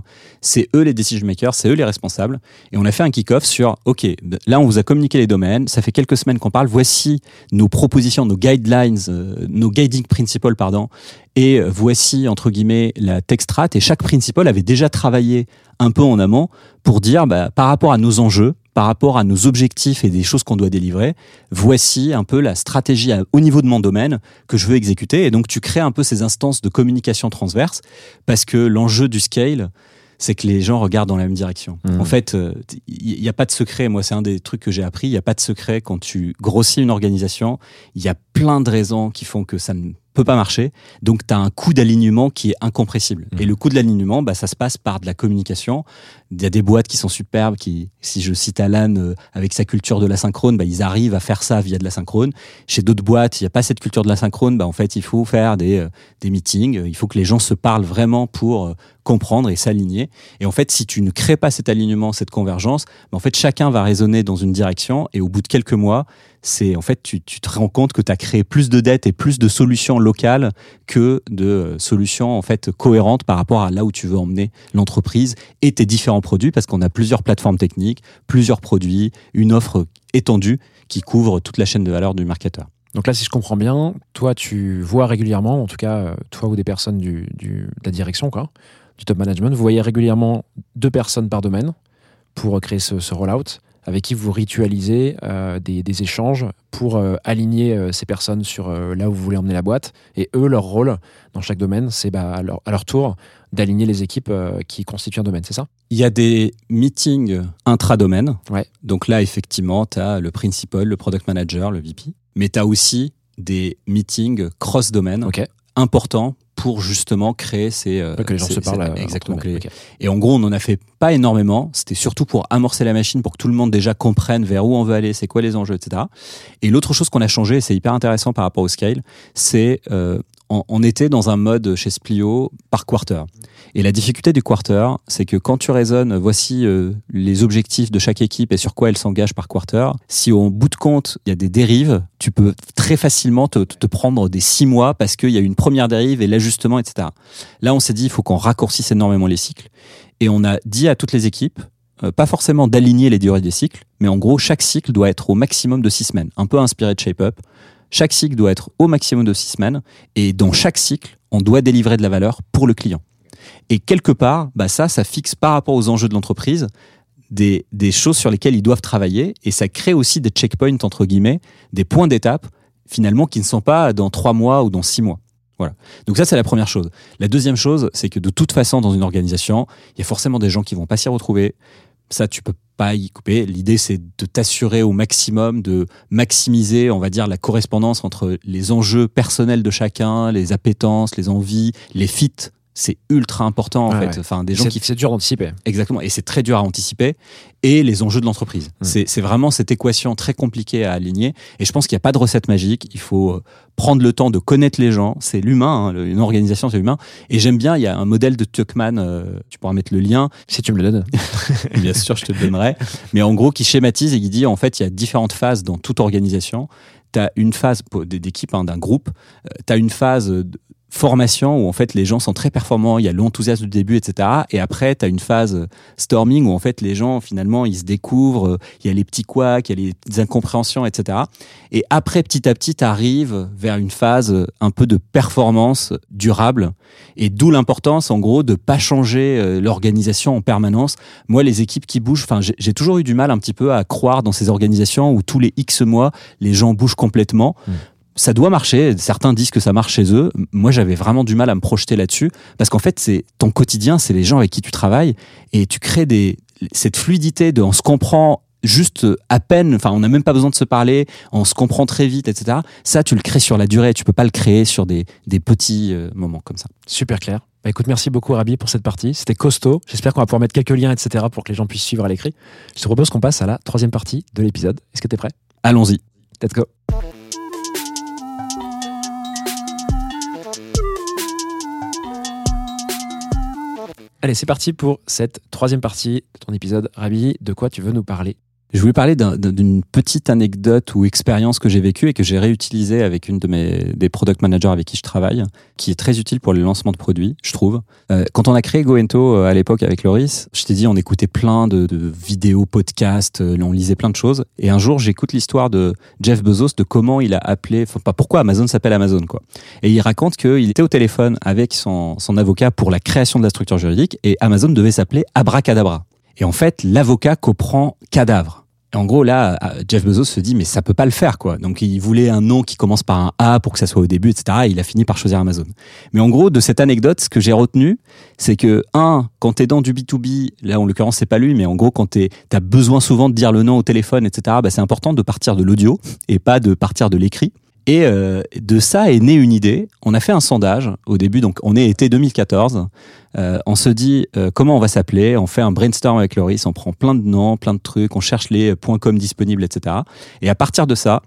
C'est eux les decision makers, c'est eux les responsables. Et on a fait un kick-off sur, OK, là, on vous a communiqué les domaines. Ça fait quelques semaines qu'on parle. Voici nos propositions, nos guidelines, euh, nos guiding principles, pardon. Et euh, voici, entre guillemets, la tech strat. Et chaque principal avait déjà travaillé un peu en amont pour dire, bah, par rapport à nos enjeux, par rapport à nos objectifs et des choses qu'on doit délivrer, voici un peu la stratégie à- au niveau de mon domaine que je veux exécuter. Et donc, tu crées un peu ces instances de communication transverse parce que l'enjeu du scale, c'est que les gens regardent dans la même direction. Mmh. En fait, euh, il n'y a pas de secret. Moi, c'est un des trucs que j'ai appris. Il n'y a pas de secret quand tu grossis une organisation. Il y a plein de raisons qui font que ça ne peut pas marcher. Donc, tu as un coût d'alignement qui est incompressible. Mhm. Et le coût de l'alignement, bah, ça se passe par de la communication. Il y a des boîtes qui sont superbes, qui, si je cite Alan, euh, avec sa culture de l'asynchrone, bah, ils arrivent à faire ça via de l'asynchrone. Chez d'autres boîtes, il n'y a pas cette culture de l'asynchrone. Bah, en fait, il faut faire des, euh, des meetings. Il faut que les gens se parlent vraiment pour euh, comprendre et s'aligner. Et en fait, si tu ne crées pas cet alignement, cette convergence, bah, en fait, chacun va raisonner dans une direction. Et au bout de quelques mois, c'est en fait, tu, te rends compte que tu as créé plus de dettes et plus de solutions locales que de euh, solutions en fait cohérentes par rapport à là où tu veux emmener l'entreprise et tes différents produits, parce qu'on a plusieurs plateformes techniques, plusieurs produits, une offre étendue qui couvre toute la chaîne de valeur du marketeur. Donc là, si je comprends bien, toi, tu vois régulièrement, en tout cas, euh, toi ou des personnes du, de la direction, du top management, vous voyez régulièrement deux personnes par domaine pour créer ce, ce rollout, avec qui vous ritualisez euh, des, des échanges pour euh, aligner euh, ces personnes sur là où vous voulez emmener la boîte. Et eux, leur rôle dans chaque domaine, c'est bah, à, leur, à leur tour d'aligner les équipes qui constituent un domaine, c'est ça? Il y a des meetings intra-domaine. Ouais. Donc là, effectivement, tu as le principal, le product manager, le VP. Mais tu as aussi des meetings cross-domaine Ok. importants pour justement créer ces... euh, que les gens ces- se parlent. ces- euh, exactement. les-. Et en gros, on n'en a fait pas énormément. C'était surtout pour amorcer la machine, pour que tout le monde déjà comprenne vers où on veut aller, c'est quoi les enjeux, etc. Et l'autre chose qu'on a changé, et c'est hyper intéressant par rapport au scale, c'est euh, on, on était dans un mode chez Splio par quarter. Et la difficulté du quarter, c'est que quand tu raisonnes, voici euh, les objectifs de chaque équipe et sur quoi elle s'engage par quarter, si au bout de compte, il y a des dérives, tu peux très facilement te, te prendre des six mois parce qu'il y a une première dérive et l'ajustement, etc. Là, on s'est dit, il faut qu'on raccourcisse énormément les cycles. Et on a dit à toutes les équipes, euh, pas forcément d'aligner les durées des cycles, mais en gros, chaque cycle doit être au maximum de six semaines, un peu inspiré de Shape Up. Chaque cycle doit être au maximum de six semaines, et dans chaque cycle, on doit délivrer de la valeur pour le client. Et quelque part, bah ça, ça fixe par rapport aux enjeux de l'entreprise des, des choses sur lesquelles ils doivent travailler, et ça crée aussi des checkpoints, entre guillemets, des points d'étape, finalement, qui ne sont pas dans trois mois ou dans six mois. Voilà. Donc ça, c'est la première chose. La deuxième chose, c'est que de toute façon, dans une organisation, il y a forcément des gens qui vont pas s'y retrouver. Ça, tu peux pas y couper. L'idée, c'est de t'assurer au maximum de maximiser, on va dire, la correspondance entre les enjeux personnels de chacun, les appétences, les envies, les fits. C'est ultra important, en fait. ouais. Enfin, des gens C'est qui c'est dur d'anticiper. Exactement, et c'est très dur à anticiper. Et les enjeux de l'entreprise. Mm. C'est vraiment cette équation très compliquée à aligner. Et je pense qu'il n'y a pas de recette magique. Il faut euh, prendre le temps de connaître les gens. C'est l'humain, hein, une organisation, c'est l'humain. Et j'aime bien, il y a un modèle de Tuckman, euh, tu pourras mettre le lien, Si tu me le donnes. bien sûr, je te le donnerai. Mais en gros, qui schématise et qui dit, en fait, il y a différentes phases dans toute organisation. Tu as une phase d'équipe, hein, d'un groupe. tu as une phase formation où en fait les gens sont très performants, il y a l'enthousiasme du début, etc. Et après, tu as une phase storming où en fait les gens finalement ils se découvrent, euh, il y a les petits couacs, il y a les incompréhensions, etc. Et après, petit à petit, tu arrives vers une phase euh, un peu de performance durable. Et d'où l'importance, en gros, de pas changer euh, l'organisation en permanence. Moi, les équipes qui bougent, enfin, j'ai toujours eu du mal un petit peu à croire dans ces organisations où tous les X mois, les gens bougent complètement. Mm. Ça doit marcher. Certains disent que ça marche chez eux. Moi, j'avais vraiment du mal à me projeter là-dessus parce qu'en fait, c'est ton quotidien, c'est les gens avec qui tu travailles et tu crées des cette fluidité de on se comprend juste à peine, enfin on n'a même pas besoin de se parler, on se comprend très vite, etc. Ça, tu le crées sur la durée, tu peux pas le créer sur des, des petits euh, moments comme ça. Super clair. Bah écoute, merci beaucoup Rabi pour cette partie. C'était costaud. J'espère qu'on va pouvoir mettre quelques liens, etc. pour que les gens puissent suivre à l'écrit. Je te propose qu'on passe à la troisième partie de l'épisode. Est-ce que tu es prêt? Allons-y. Let's go. Allez, c'est parti pour cette troisième partie de ton épisode. Rabi, de quoi tu veux nous parler? Je voulais parler d'un- d'un- d'une petite anecdote ou expérience que j'ai vécue et que j'ai réutilisée avec une de mes des product managers avec qui je travaille, qui est très utile pour les lancements de produits, je trouve. Euh, quand on a créé Goento euh, à l'époque avec Loris, je t'ai dit on écoutait plein de, de vidéos, podcasts, euh, on lisait plein de choses. Et un jour j'écoute l'histoire de Jeff Bezos de comment il a appelé, enfin pas pourquoi Amazon s'appelle Amazon quoi. Et il raconte qu'il était au téléphone avec son, son avocat pour la création de la structure juridique et Amazon devait s'appeler Abracadabra. Et en fait, l'avocat comprend cadavre. En gros, là, Jeff Bezos se dit, mais ça peut pas le faire, quoi. Donc, il voulait un nom qui commence par un A pour que ça soit au début, etc. Et il a fini par choisir Amazon. Mais en gros, de cette anecdote, ce que j'ai retenu, c'est que, un, quand t'es dans du B2B, là, en l'occurrence, c'est pas lui, mais en gros, quand t'es, t'as besoin souvent de dire le nom au téléphone, etc., bah, c'est important de partir de l'audio et pas de partir de l'écrit. Et euh, de ça est née une idée. On a fait un sondage au début, donc on est été 2014. Euh, on se dit euh, comment on va s'appeler? On fait un brainstorm avec Loris. On prend plein de noms, plein de trucs. On cherche les .com disponibles, etc. Et à partir de ça,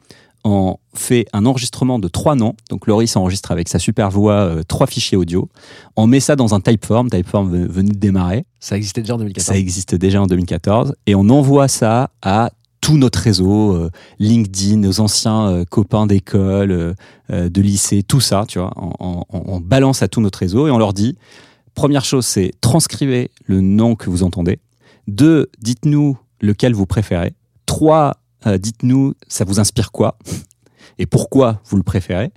on fait un enregistrement de trois noms. Donc Loris enregistre avec sa super voix euh, trois fichiers audio. On met ça dans un Typeform. Typeform ve- venait de démarrer. Ça existait déjà en 2014. Ça existait déjà en 2014. Et on envoie ça à tout notre réseau, euh, LinkedIn, nos anciens euh, copains d'école, euh, de lycée, tout ça, tu vois. On, balance à tout notre réseau et on leur dit, première chose, c'est transcrivez le nom que vous entendez. Deux, dites-nous lequel vous préférez. Trois, dites-nous ça vous inspire quoi et pourquoi vous le préférez.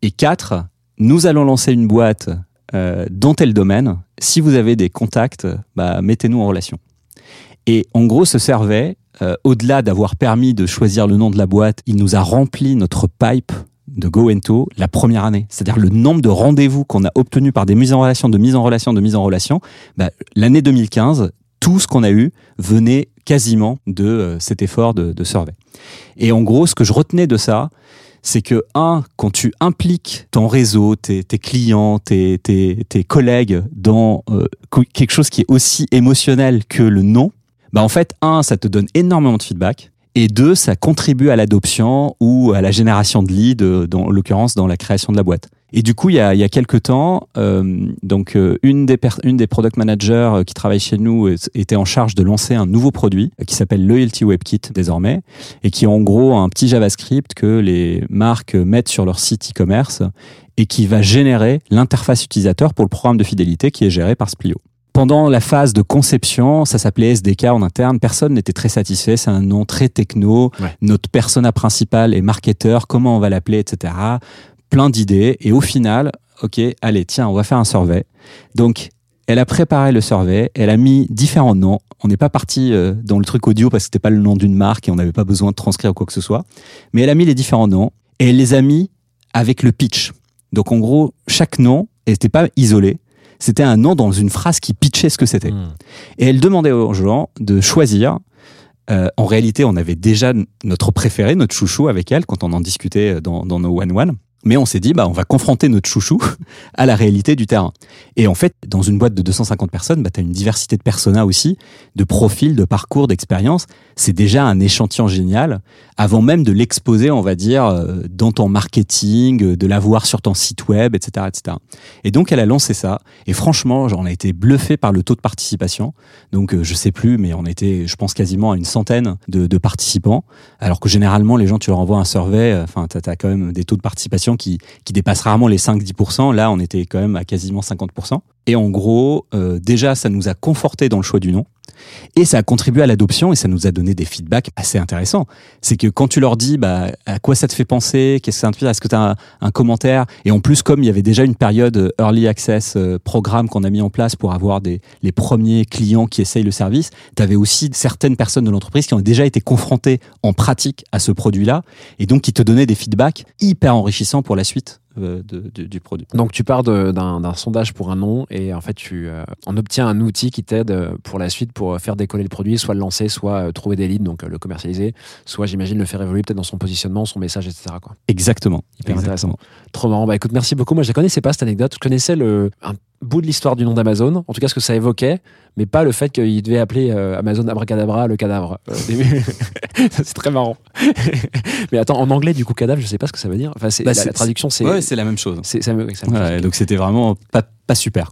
Et quatre, nous allons lancer une boîte dans tel domaine. Si vous avez des contacts, bah, mettez-nous en relation. Et en gros, ce servait, euh, au-delà d'avoir permis de choisir le nom de la boîte, il nous a rempli notre pipe de GoEnto la première année. C'est-à-dire le nombre de rendez-vous qu'on a obtenus par des mises en relation, de mise en relation, de mise en relation. Bah, L'année 2015, tout ce qu'on a eu venait quasiment de euh, cet effort de, de survey. Et en gros, ce que je retenais de ça, c'est que, un, quand tu impliques ton réseau, tes, clients, tes, tes, collègues dans euh, quelque chose qui est aussi émotionnel que le nom, bah en fait, un, ça te donne énormément de feedback. Et deux, ça contribue à l'adoption ou à la génération de leads, euh, dans l'occurrence dans la création de la boîte. Et du coup, il y a, il y a quelques temps, euh, donc euh, une des une des product managers euh, qui travaille chez nous était en charge de lancer un nouveau produit euh, qui s'appelle Loyalty WebKit désormais et qui est en gros un petit JavaScript que les marques mettent sur leur site e-commerce et qui va générer l'interface utilisateur pour le programme de fidélité qui est géré par Splio. Pendant la phase de conception, ça s'appelait SDK en interne, personne n'était très satisfait, c'est un nom très techno, Ouais. notre persona principale est marketeur, comment on va l'appeler, etc. Plein d'idées, et au final, ok, allez, tiens, on va faire un survey. Donc, elle a préparé le survey, elle a mis différents noms. On n'est pas parti euh, dans le truc audio parce que c'était pas le nom d'une marque et on n'avait pas besoin de transcrire quoi que ce soit. Mais elle a mis les différents noms et elle les a mis avec le pitch. Donc en gros, chaque nom n'était pas isolé. C'était un nom dans une phrase qui pitchait ce que c'était. Hmm. Et elle demandait aux gens de choisir. Euh, en réalité, on avait déjà notre préféré, notre chouchou avec elle quand on en discutait dans, dans nos one-one. Mais on s'est dit, bah, on va confronter notre chouchou à la réalité du terrain. Et en fait, dans une boîte de 250 personnes, bah, tu as une diversité de personas aussi, de profils, de parcours, d'expérience. C'est déjà un échantillon génial avant même de l'exposer, on va dire, euh, dans ton marketing, euh, de l'avoir sur ton site web, etc., etc. Et donc, elle a lancé ça. Et franchement, j'en ai été bluffé par le taux de participation. Donc, euh, je sais plus, mais on était, je pense, quasiment à une centaine de, participants. Alors que généralement, les gens, tu leur envoies un survey, enfin, tu as, quand même des taux de participation qui, qui dépassent rarement les 5-10%. Là, on était quand même à quasiment 50%. Et en gros, euh, déjà, ça nous a conforté dans le choix du nom. Et ça a contribué à l'adoption et ça nous a donné des feedbacks assez intéressants. C'est que quand tu leur dis bah, à quoi ça te fait penser, qu'est-ce que ça t'inspire, est-ce que tu as un, un commentaire? Et en plus, comme il y avait déjà une période euh, Early Access euh, programme qu'on a mis en place pour avoir des, les premiers clients qui essayent le service, tu avais aussi certaines personnes de l'entreprise qui ont déjà été confrontées en pratique à ce produit-là et donc qui te donnaient des feedbacks hyper enrichissants pour la suite euh, de- du produit. Donc tu pars d'un sondage pour un nom et en fait tu euh, en obtiens un outil qui t'aide euh, pour la suite pour faire décoller le produit, soit le lancer, soit euh, trouver des leads, donc euh, le commercialiser, soit j'imagine le faire évoluer peut-être dans son positionnement, son message, etc. Quoi. Exactement. Hyper Exactement. intéressant. Trop marrant. Bah écoute, merci beaucoup. Moi je la connaissais pas cette anecdote. Je connaissais le, un bout de l'histoire du nom d'Amazon, en tout cas ce que ça évoquait, mais pas le fait qu'il devait appeler euh, Amazon Abracadabra le cadavre. C'est très marrant. mais attends, en anglais du coup cadavre, je sais pas ce que ça veut dire. Enfin, c'est, Bah, la, traduction c'est. Ouais, c'est la même chose. c'est- me- Ouais, donc c'était vraiment pas, pas super.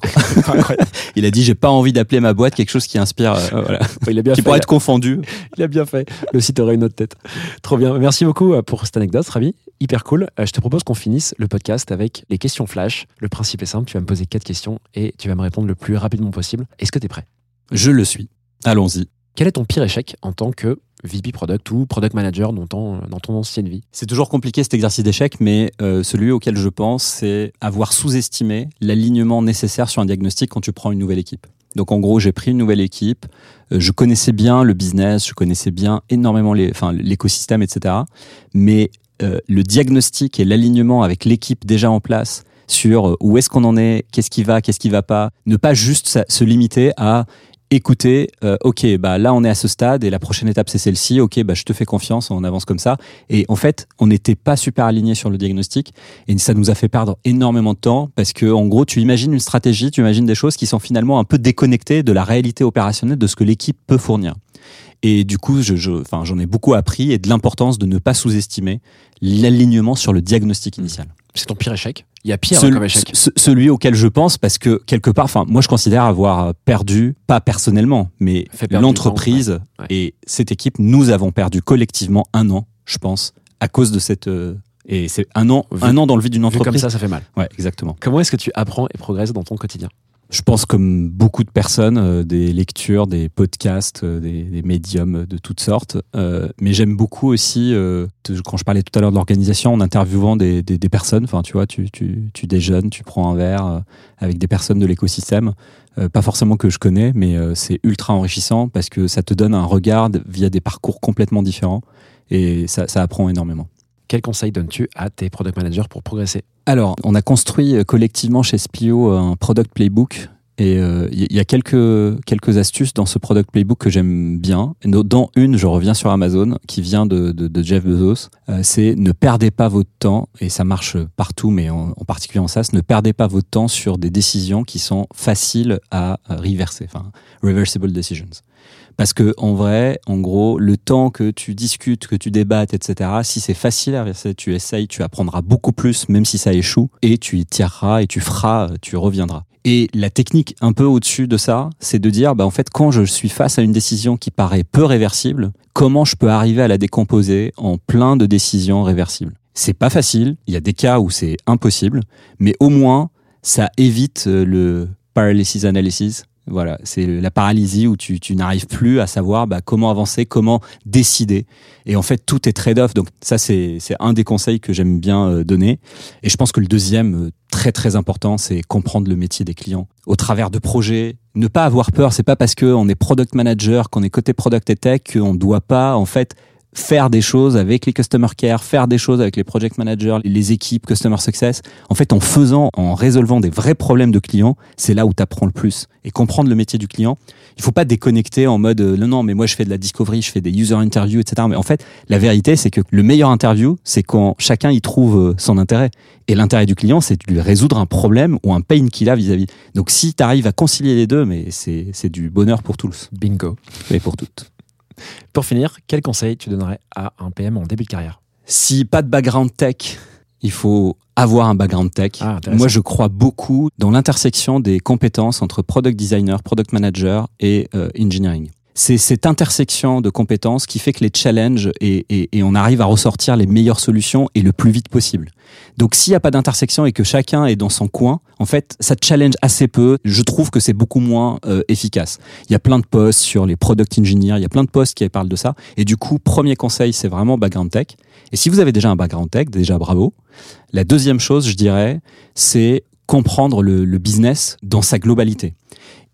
Il a dit j'ai pas envie d'appeler ma boîte quelque chose qui inspire, euh, voilà, Il a bien qui fait. pourrait être confondu. Il a bien fait. Le site aurait une autre tête. Trop bien. Merci beaucoup euh, pour cette anecdote, Ravi. Hyper cool. Euh, Je te propose qu'on finisse le podcast avec les questions flash. Le principe est simple. Tu vas me poser quatre questions et tu vas me répondre le plus rapidement possible. Est-ce que tu es prêt? Je le suis. Allons-y. Quel est ton pire échec en tant que VP Product ou Product Manager dans ton, dans ton ancienne vie? C'est toujours compliqué cet exercice d'échec, mais euh, celui auquel je pense, c'est avoir sous-estimé l'alignement nécessaire sur un diagnostic quand tu prends une nouvelle équipe. Donc en gros, j'ai pris une nouvelle équipe. Euh, je connaissais bien le business, je connaissais bien énormément les, enfin, l'écosystème, etc. Mais euh, le diagnostic et l'alignement avec l'équipe déjà en place sur où est-ce qu'on en est, qu'est-ce qui va, qu'est-ce qui va pas, ne pas juste se limiter à écouter, euh, ok, bah là on est à ce stade et la prochaine étape c'est celle-ci, ok, bah je te fais confiance, on avance comme ça. Et en fait, on n'était pas super alignés sur le diagnostic et ça nous a fait perdre énormément de temps parce que en gros, tu imagines une stratégie, tu imagines des choses qui sont finalement un peu déconnectées de la réalité opérationnelle de ce que l'équipe peut fournir. Et du coup, je, enfin, j'en ai beaucoup appris et de l'importance de ne pas sous-estimer l'alignement sur le diagnostic initial. C'est ton pire échec? Il y a pire Celui- comme échec. ce- celui auquel je pense parce que quelque part, enfin, moi je considère avoir perdu, pas personnellement, mais l'entreprise ouais. Et cette équipe, nous avons perdu collectivement un an, je pense, à cause de cette. euh, et c'est un an, Vu- un an dans le vide d'une Vu comme entreprise. ça, ça fait mal. Ouais, exactement. Comment est-ce que tu apprends et progresses dans ton quotidien? Je pense comme beaucoup de personnes, euh, des lectures, des podcasts, euh, des, des médiums de toutes sortes. Euh, mais j'aime beaucoup aussi, euh, quand je parlais tout à l'heure de l'organisation, en interviewant des, des, des personnes. Enfin, tu vois, tu, tu, tu déjeunes, tu prends un verre euh, avec des personnes de l'écosystème. Euh, pas forcément que je connais, mais c'est ultra enrichissant parce que ça te donne un regard via des parcours complètement différents et ça, ça apprend énormément. Quel conseil donnes-tu à tes product managers pour progresser? Alors, on a construit euh, collectivement chez Splio un product playbook. Et euh, il y a quelques, quelques astuces dans ce product playbook que j'aime bien. Dans une, je reviens sur Amazon, qui vient de, de, de Jeff Bezos. Euh, c'est ne perdez pas votre temps, et ça marche partout, mais en, en particulier en SaaS, ne perdez pas votre temps sur des décisions qui sont faciles à euh, reverser, enfin, reversible decisions. Parce que en vrai, en gros, le temps que tu discutes, que tu débattes, etc., si c'est facile à verser, tu essayes, tu apprendras beaucoup plus, même si ça échoue, et tu y tireras et tu feras, tu reviendras. Et la technique un peu au-dessus de ça, c'est de dire, bah, en fait, quand je suis face à une décision qui paraît peu réversible, comment je peux arriver à la décomposer en plein de décisions réversibles? C'est pas facile. Il y a des cas où c'est impossible, mais au moins, ça évite euh, le paralysis analysis. Voilà, c'est la paralysie où tu, tu n'arrives plus à savoir bah, comment avancer, comment décider. Et en fait, tout est trade-off. Donc ça, c'est un des conseils que j'aime bien euh, donner. Et je pense que le deuxième, euh, très très important, c'est comprendre le métier des clients au travers de projets. Ne pas avoir peur. C'est pas parce qu'on est product manager, qu'on est côté product et tech, qu'on ne doit pas en fait faire des choses avec les customer care, faire des choses avec les project managers, les équipes customer success. En fait, en faisant, en résolvant des vrais problèmes de clients, c'est là où tu apprends le plus. Et comprendre le métier du client, il faut pas déconnecter en mode euh, non non mais moi je fais de la discovery, je fais des user interviews, etc. Mais en fait, la vérité c'est que le meilleur interview, c'est quand chacun y trouve euh, son intérêt. Et l'intérêt du client, c'est de lui résoudre un problème ou un pain qu'il a vis-à-vis. Donc si tu arrives à concilier les deux, mais c'est c'est du bonheur pour tous Bingo. et pour toutes. Pour finir, quel conseil tu donnerais à un PM en début de carrière? Si pas de background tech, il faut avoir un background tech. Ah. Moi, je crois beaucoup dans l'intersection des compétences entre product designer, product manager et euh, engineering. C'est cette intersection de compétences qui fait que les challenges et, et, et on arrive à ressortir les meilleures solutions et le plus vite possible. Donc s'il n'y a pas d'intersection et que chacun est dans son coin, en fait, ça challenge assez peu. Je trouve que c'est beaucoup moins euh, efficace. Il y a plein de posts sur les product engineers, il y a plein de posts qui parlent de ça. Et du coup, premier conseil, c'est vraiment background tech. Et si vous avez déjà un background tech, déjà bravo. La deuxième chose, je dirais, c'est comprendre le, le business dans sa globalité.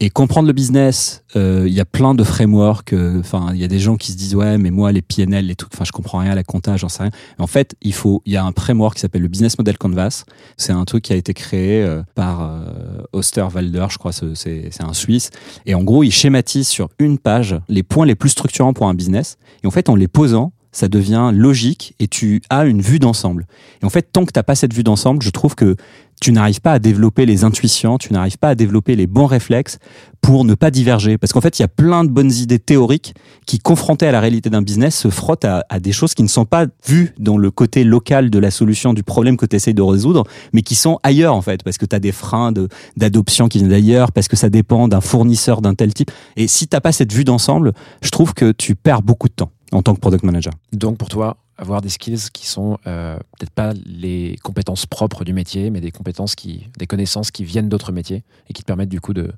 Et comprendre le business, euh, il y a plein de frameworks. euh, Enfin, il y a des gens qui se disent ouais, mais moi les PNL, les trucs, enfin je comprends rien à la compta, j'en sais rien. En fait, il faut, il y a un framework qui s'appelle le Business Model Canvas. C'est un truc qui a été créé euh, par euh, Osterwalder, je crois, c'est un Suisse. Et en gros, il schématise sur une page les points les plus structurants pour un business. Et en fait, en les posant, ça devient logique et tu as une vue d'ensemble. Et en fait, tant que tu n'as pas cette vue d'ensemble, je trouve que tu n'arrives pas à développer les intuitions, tu n'arrives pas à développer les bons réflexes pour ne pas diverger. Parce qu'en fait, il y a plein de bonnes idées théoriques qui, confrontées à la réalité d'un business, se frottent à, des choses qui ne sont pas vues dans le côté local de la solution du problème que tu essayes de résoudre, mais qui sont ailleurs en fait, parce que tu as des freins d'adoption qui viennent d'ailleurs, parce que ça dépend d'un fournisseur d'un tel type. Et si t'as pas cette vue d'ensemble, je trouve que tu perds beaucoup de temps en tant que product manager. Donc pour toi, avoir des skills qui sont euh, peut-être pas les compétences propres du métier, mais des compétences qui, des connaissances qui viennent d'autres métiers et qui te permettent du coup de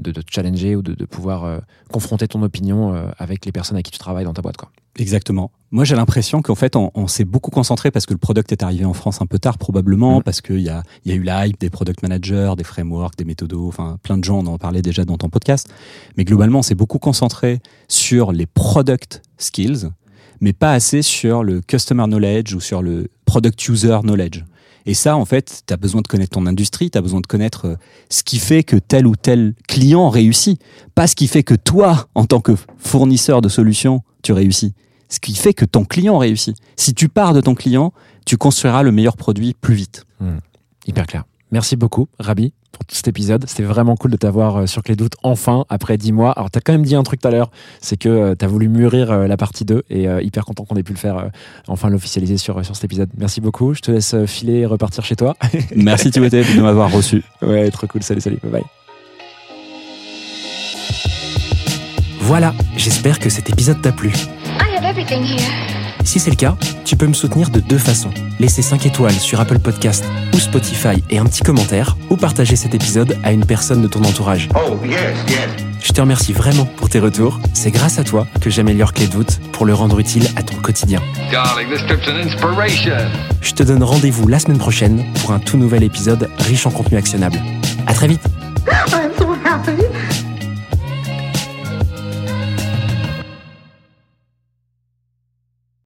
de, de te challenger ou de, de pouvoir euh, confronter ton opinion euh, avec les personnes avec qui tu travailles dans ta boîte. Quoi. Exactement. Moi, j'ai l'impression qu'en fait, on, on s'est beaucoup concentré parce que le product est arrivé en France un peu tard, probablement, Mhm. parce qu'il y a, y a eu la hype des product managers, des frameworks, des méthodos, enfin, plein de gens en ont parlé déjà dans ton podcast. Mais globalement, on s'est beaucoup concentré sur les product skills, mais pas assez sur le customer knowledge ou sur le product user knowledge. Et ça, en fait, tu as besoin de connaître ton industrie, tu as besoin de connaître euh, ce qui fait que tel ou tel client réussit, pas ce qui fait que toi, en tant que fournisseur de solutions, tu réussis ce qui fait que ton client réussit. Si tu pars de ton client, tu construiras le meilleur produit plus vite. Hyper clair. Merci beaucoup, Rabi, pour tout cet épisode. C'était vraiment cool de t'avoir euh, sur Clé de doute enfin, après 10 mois. Alors, tu as quand même dit un truc tout à l'heure, c'est que tu as voulu mûrir euh, la partie 2 et euh, hyper content qu'on ait pu le faire, euh, enfin l'officialiser sur, sur cet épisode. Merci beaucoup. Je te laisse euh, filer et repartir chez toi. Merci Timothée de m'avoir reçu. ouais, trop cool. Salut, salut. Bye bye. Voilà, j'espère que cet épisode t'a plu. I have everything here. Si c'est le cas, tu peux me soutenir de deux façons. Laisser 5 étoiles sur Apple Podcast ou Spotify et un petit commentaire, ou partager cet épisode à une personne de ton entourage. Oh, yes, yes. Je te remercie vraiment pour tes retours. C'est grâce à toi que j'améliore Clé de voûte pour le rendre utile à ton quotidien. Darling, this trip's an inspiration. Je te donne rendez-vous la semaine prochaine pour un tout nouvel épisode riche en contenu actionnable. À très vite!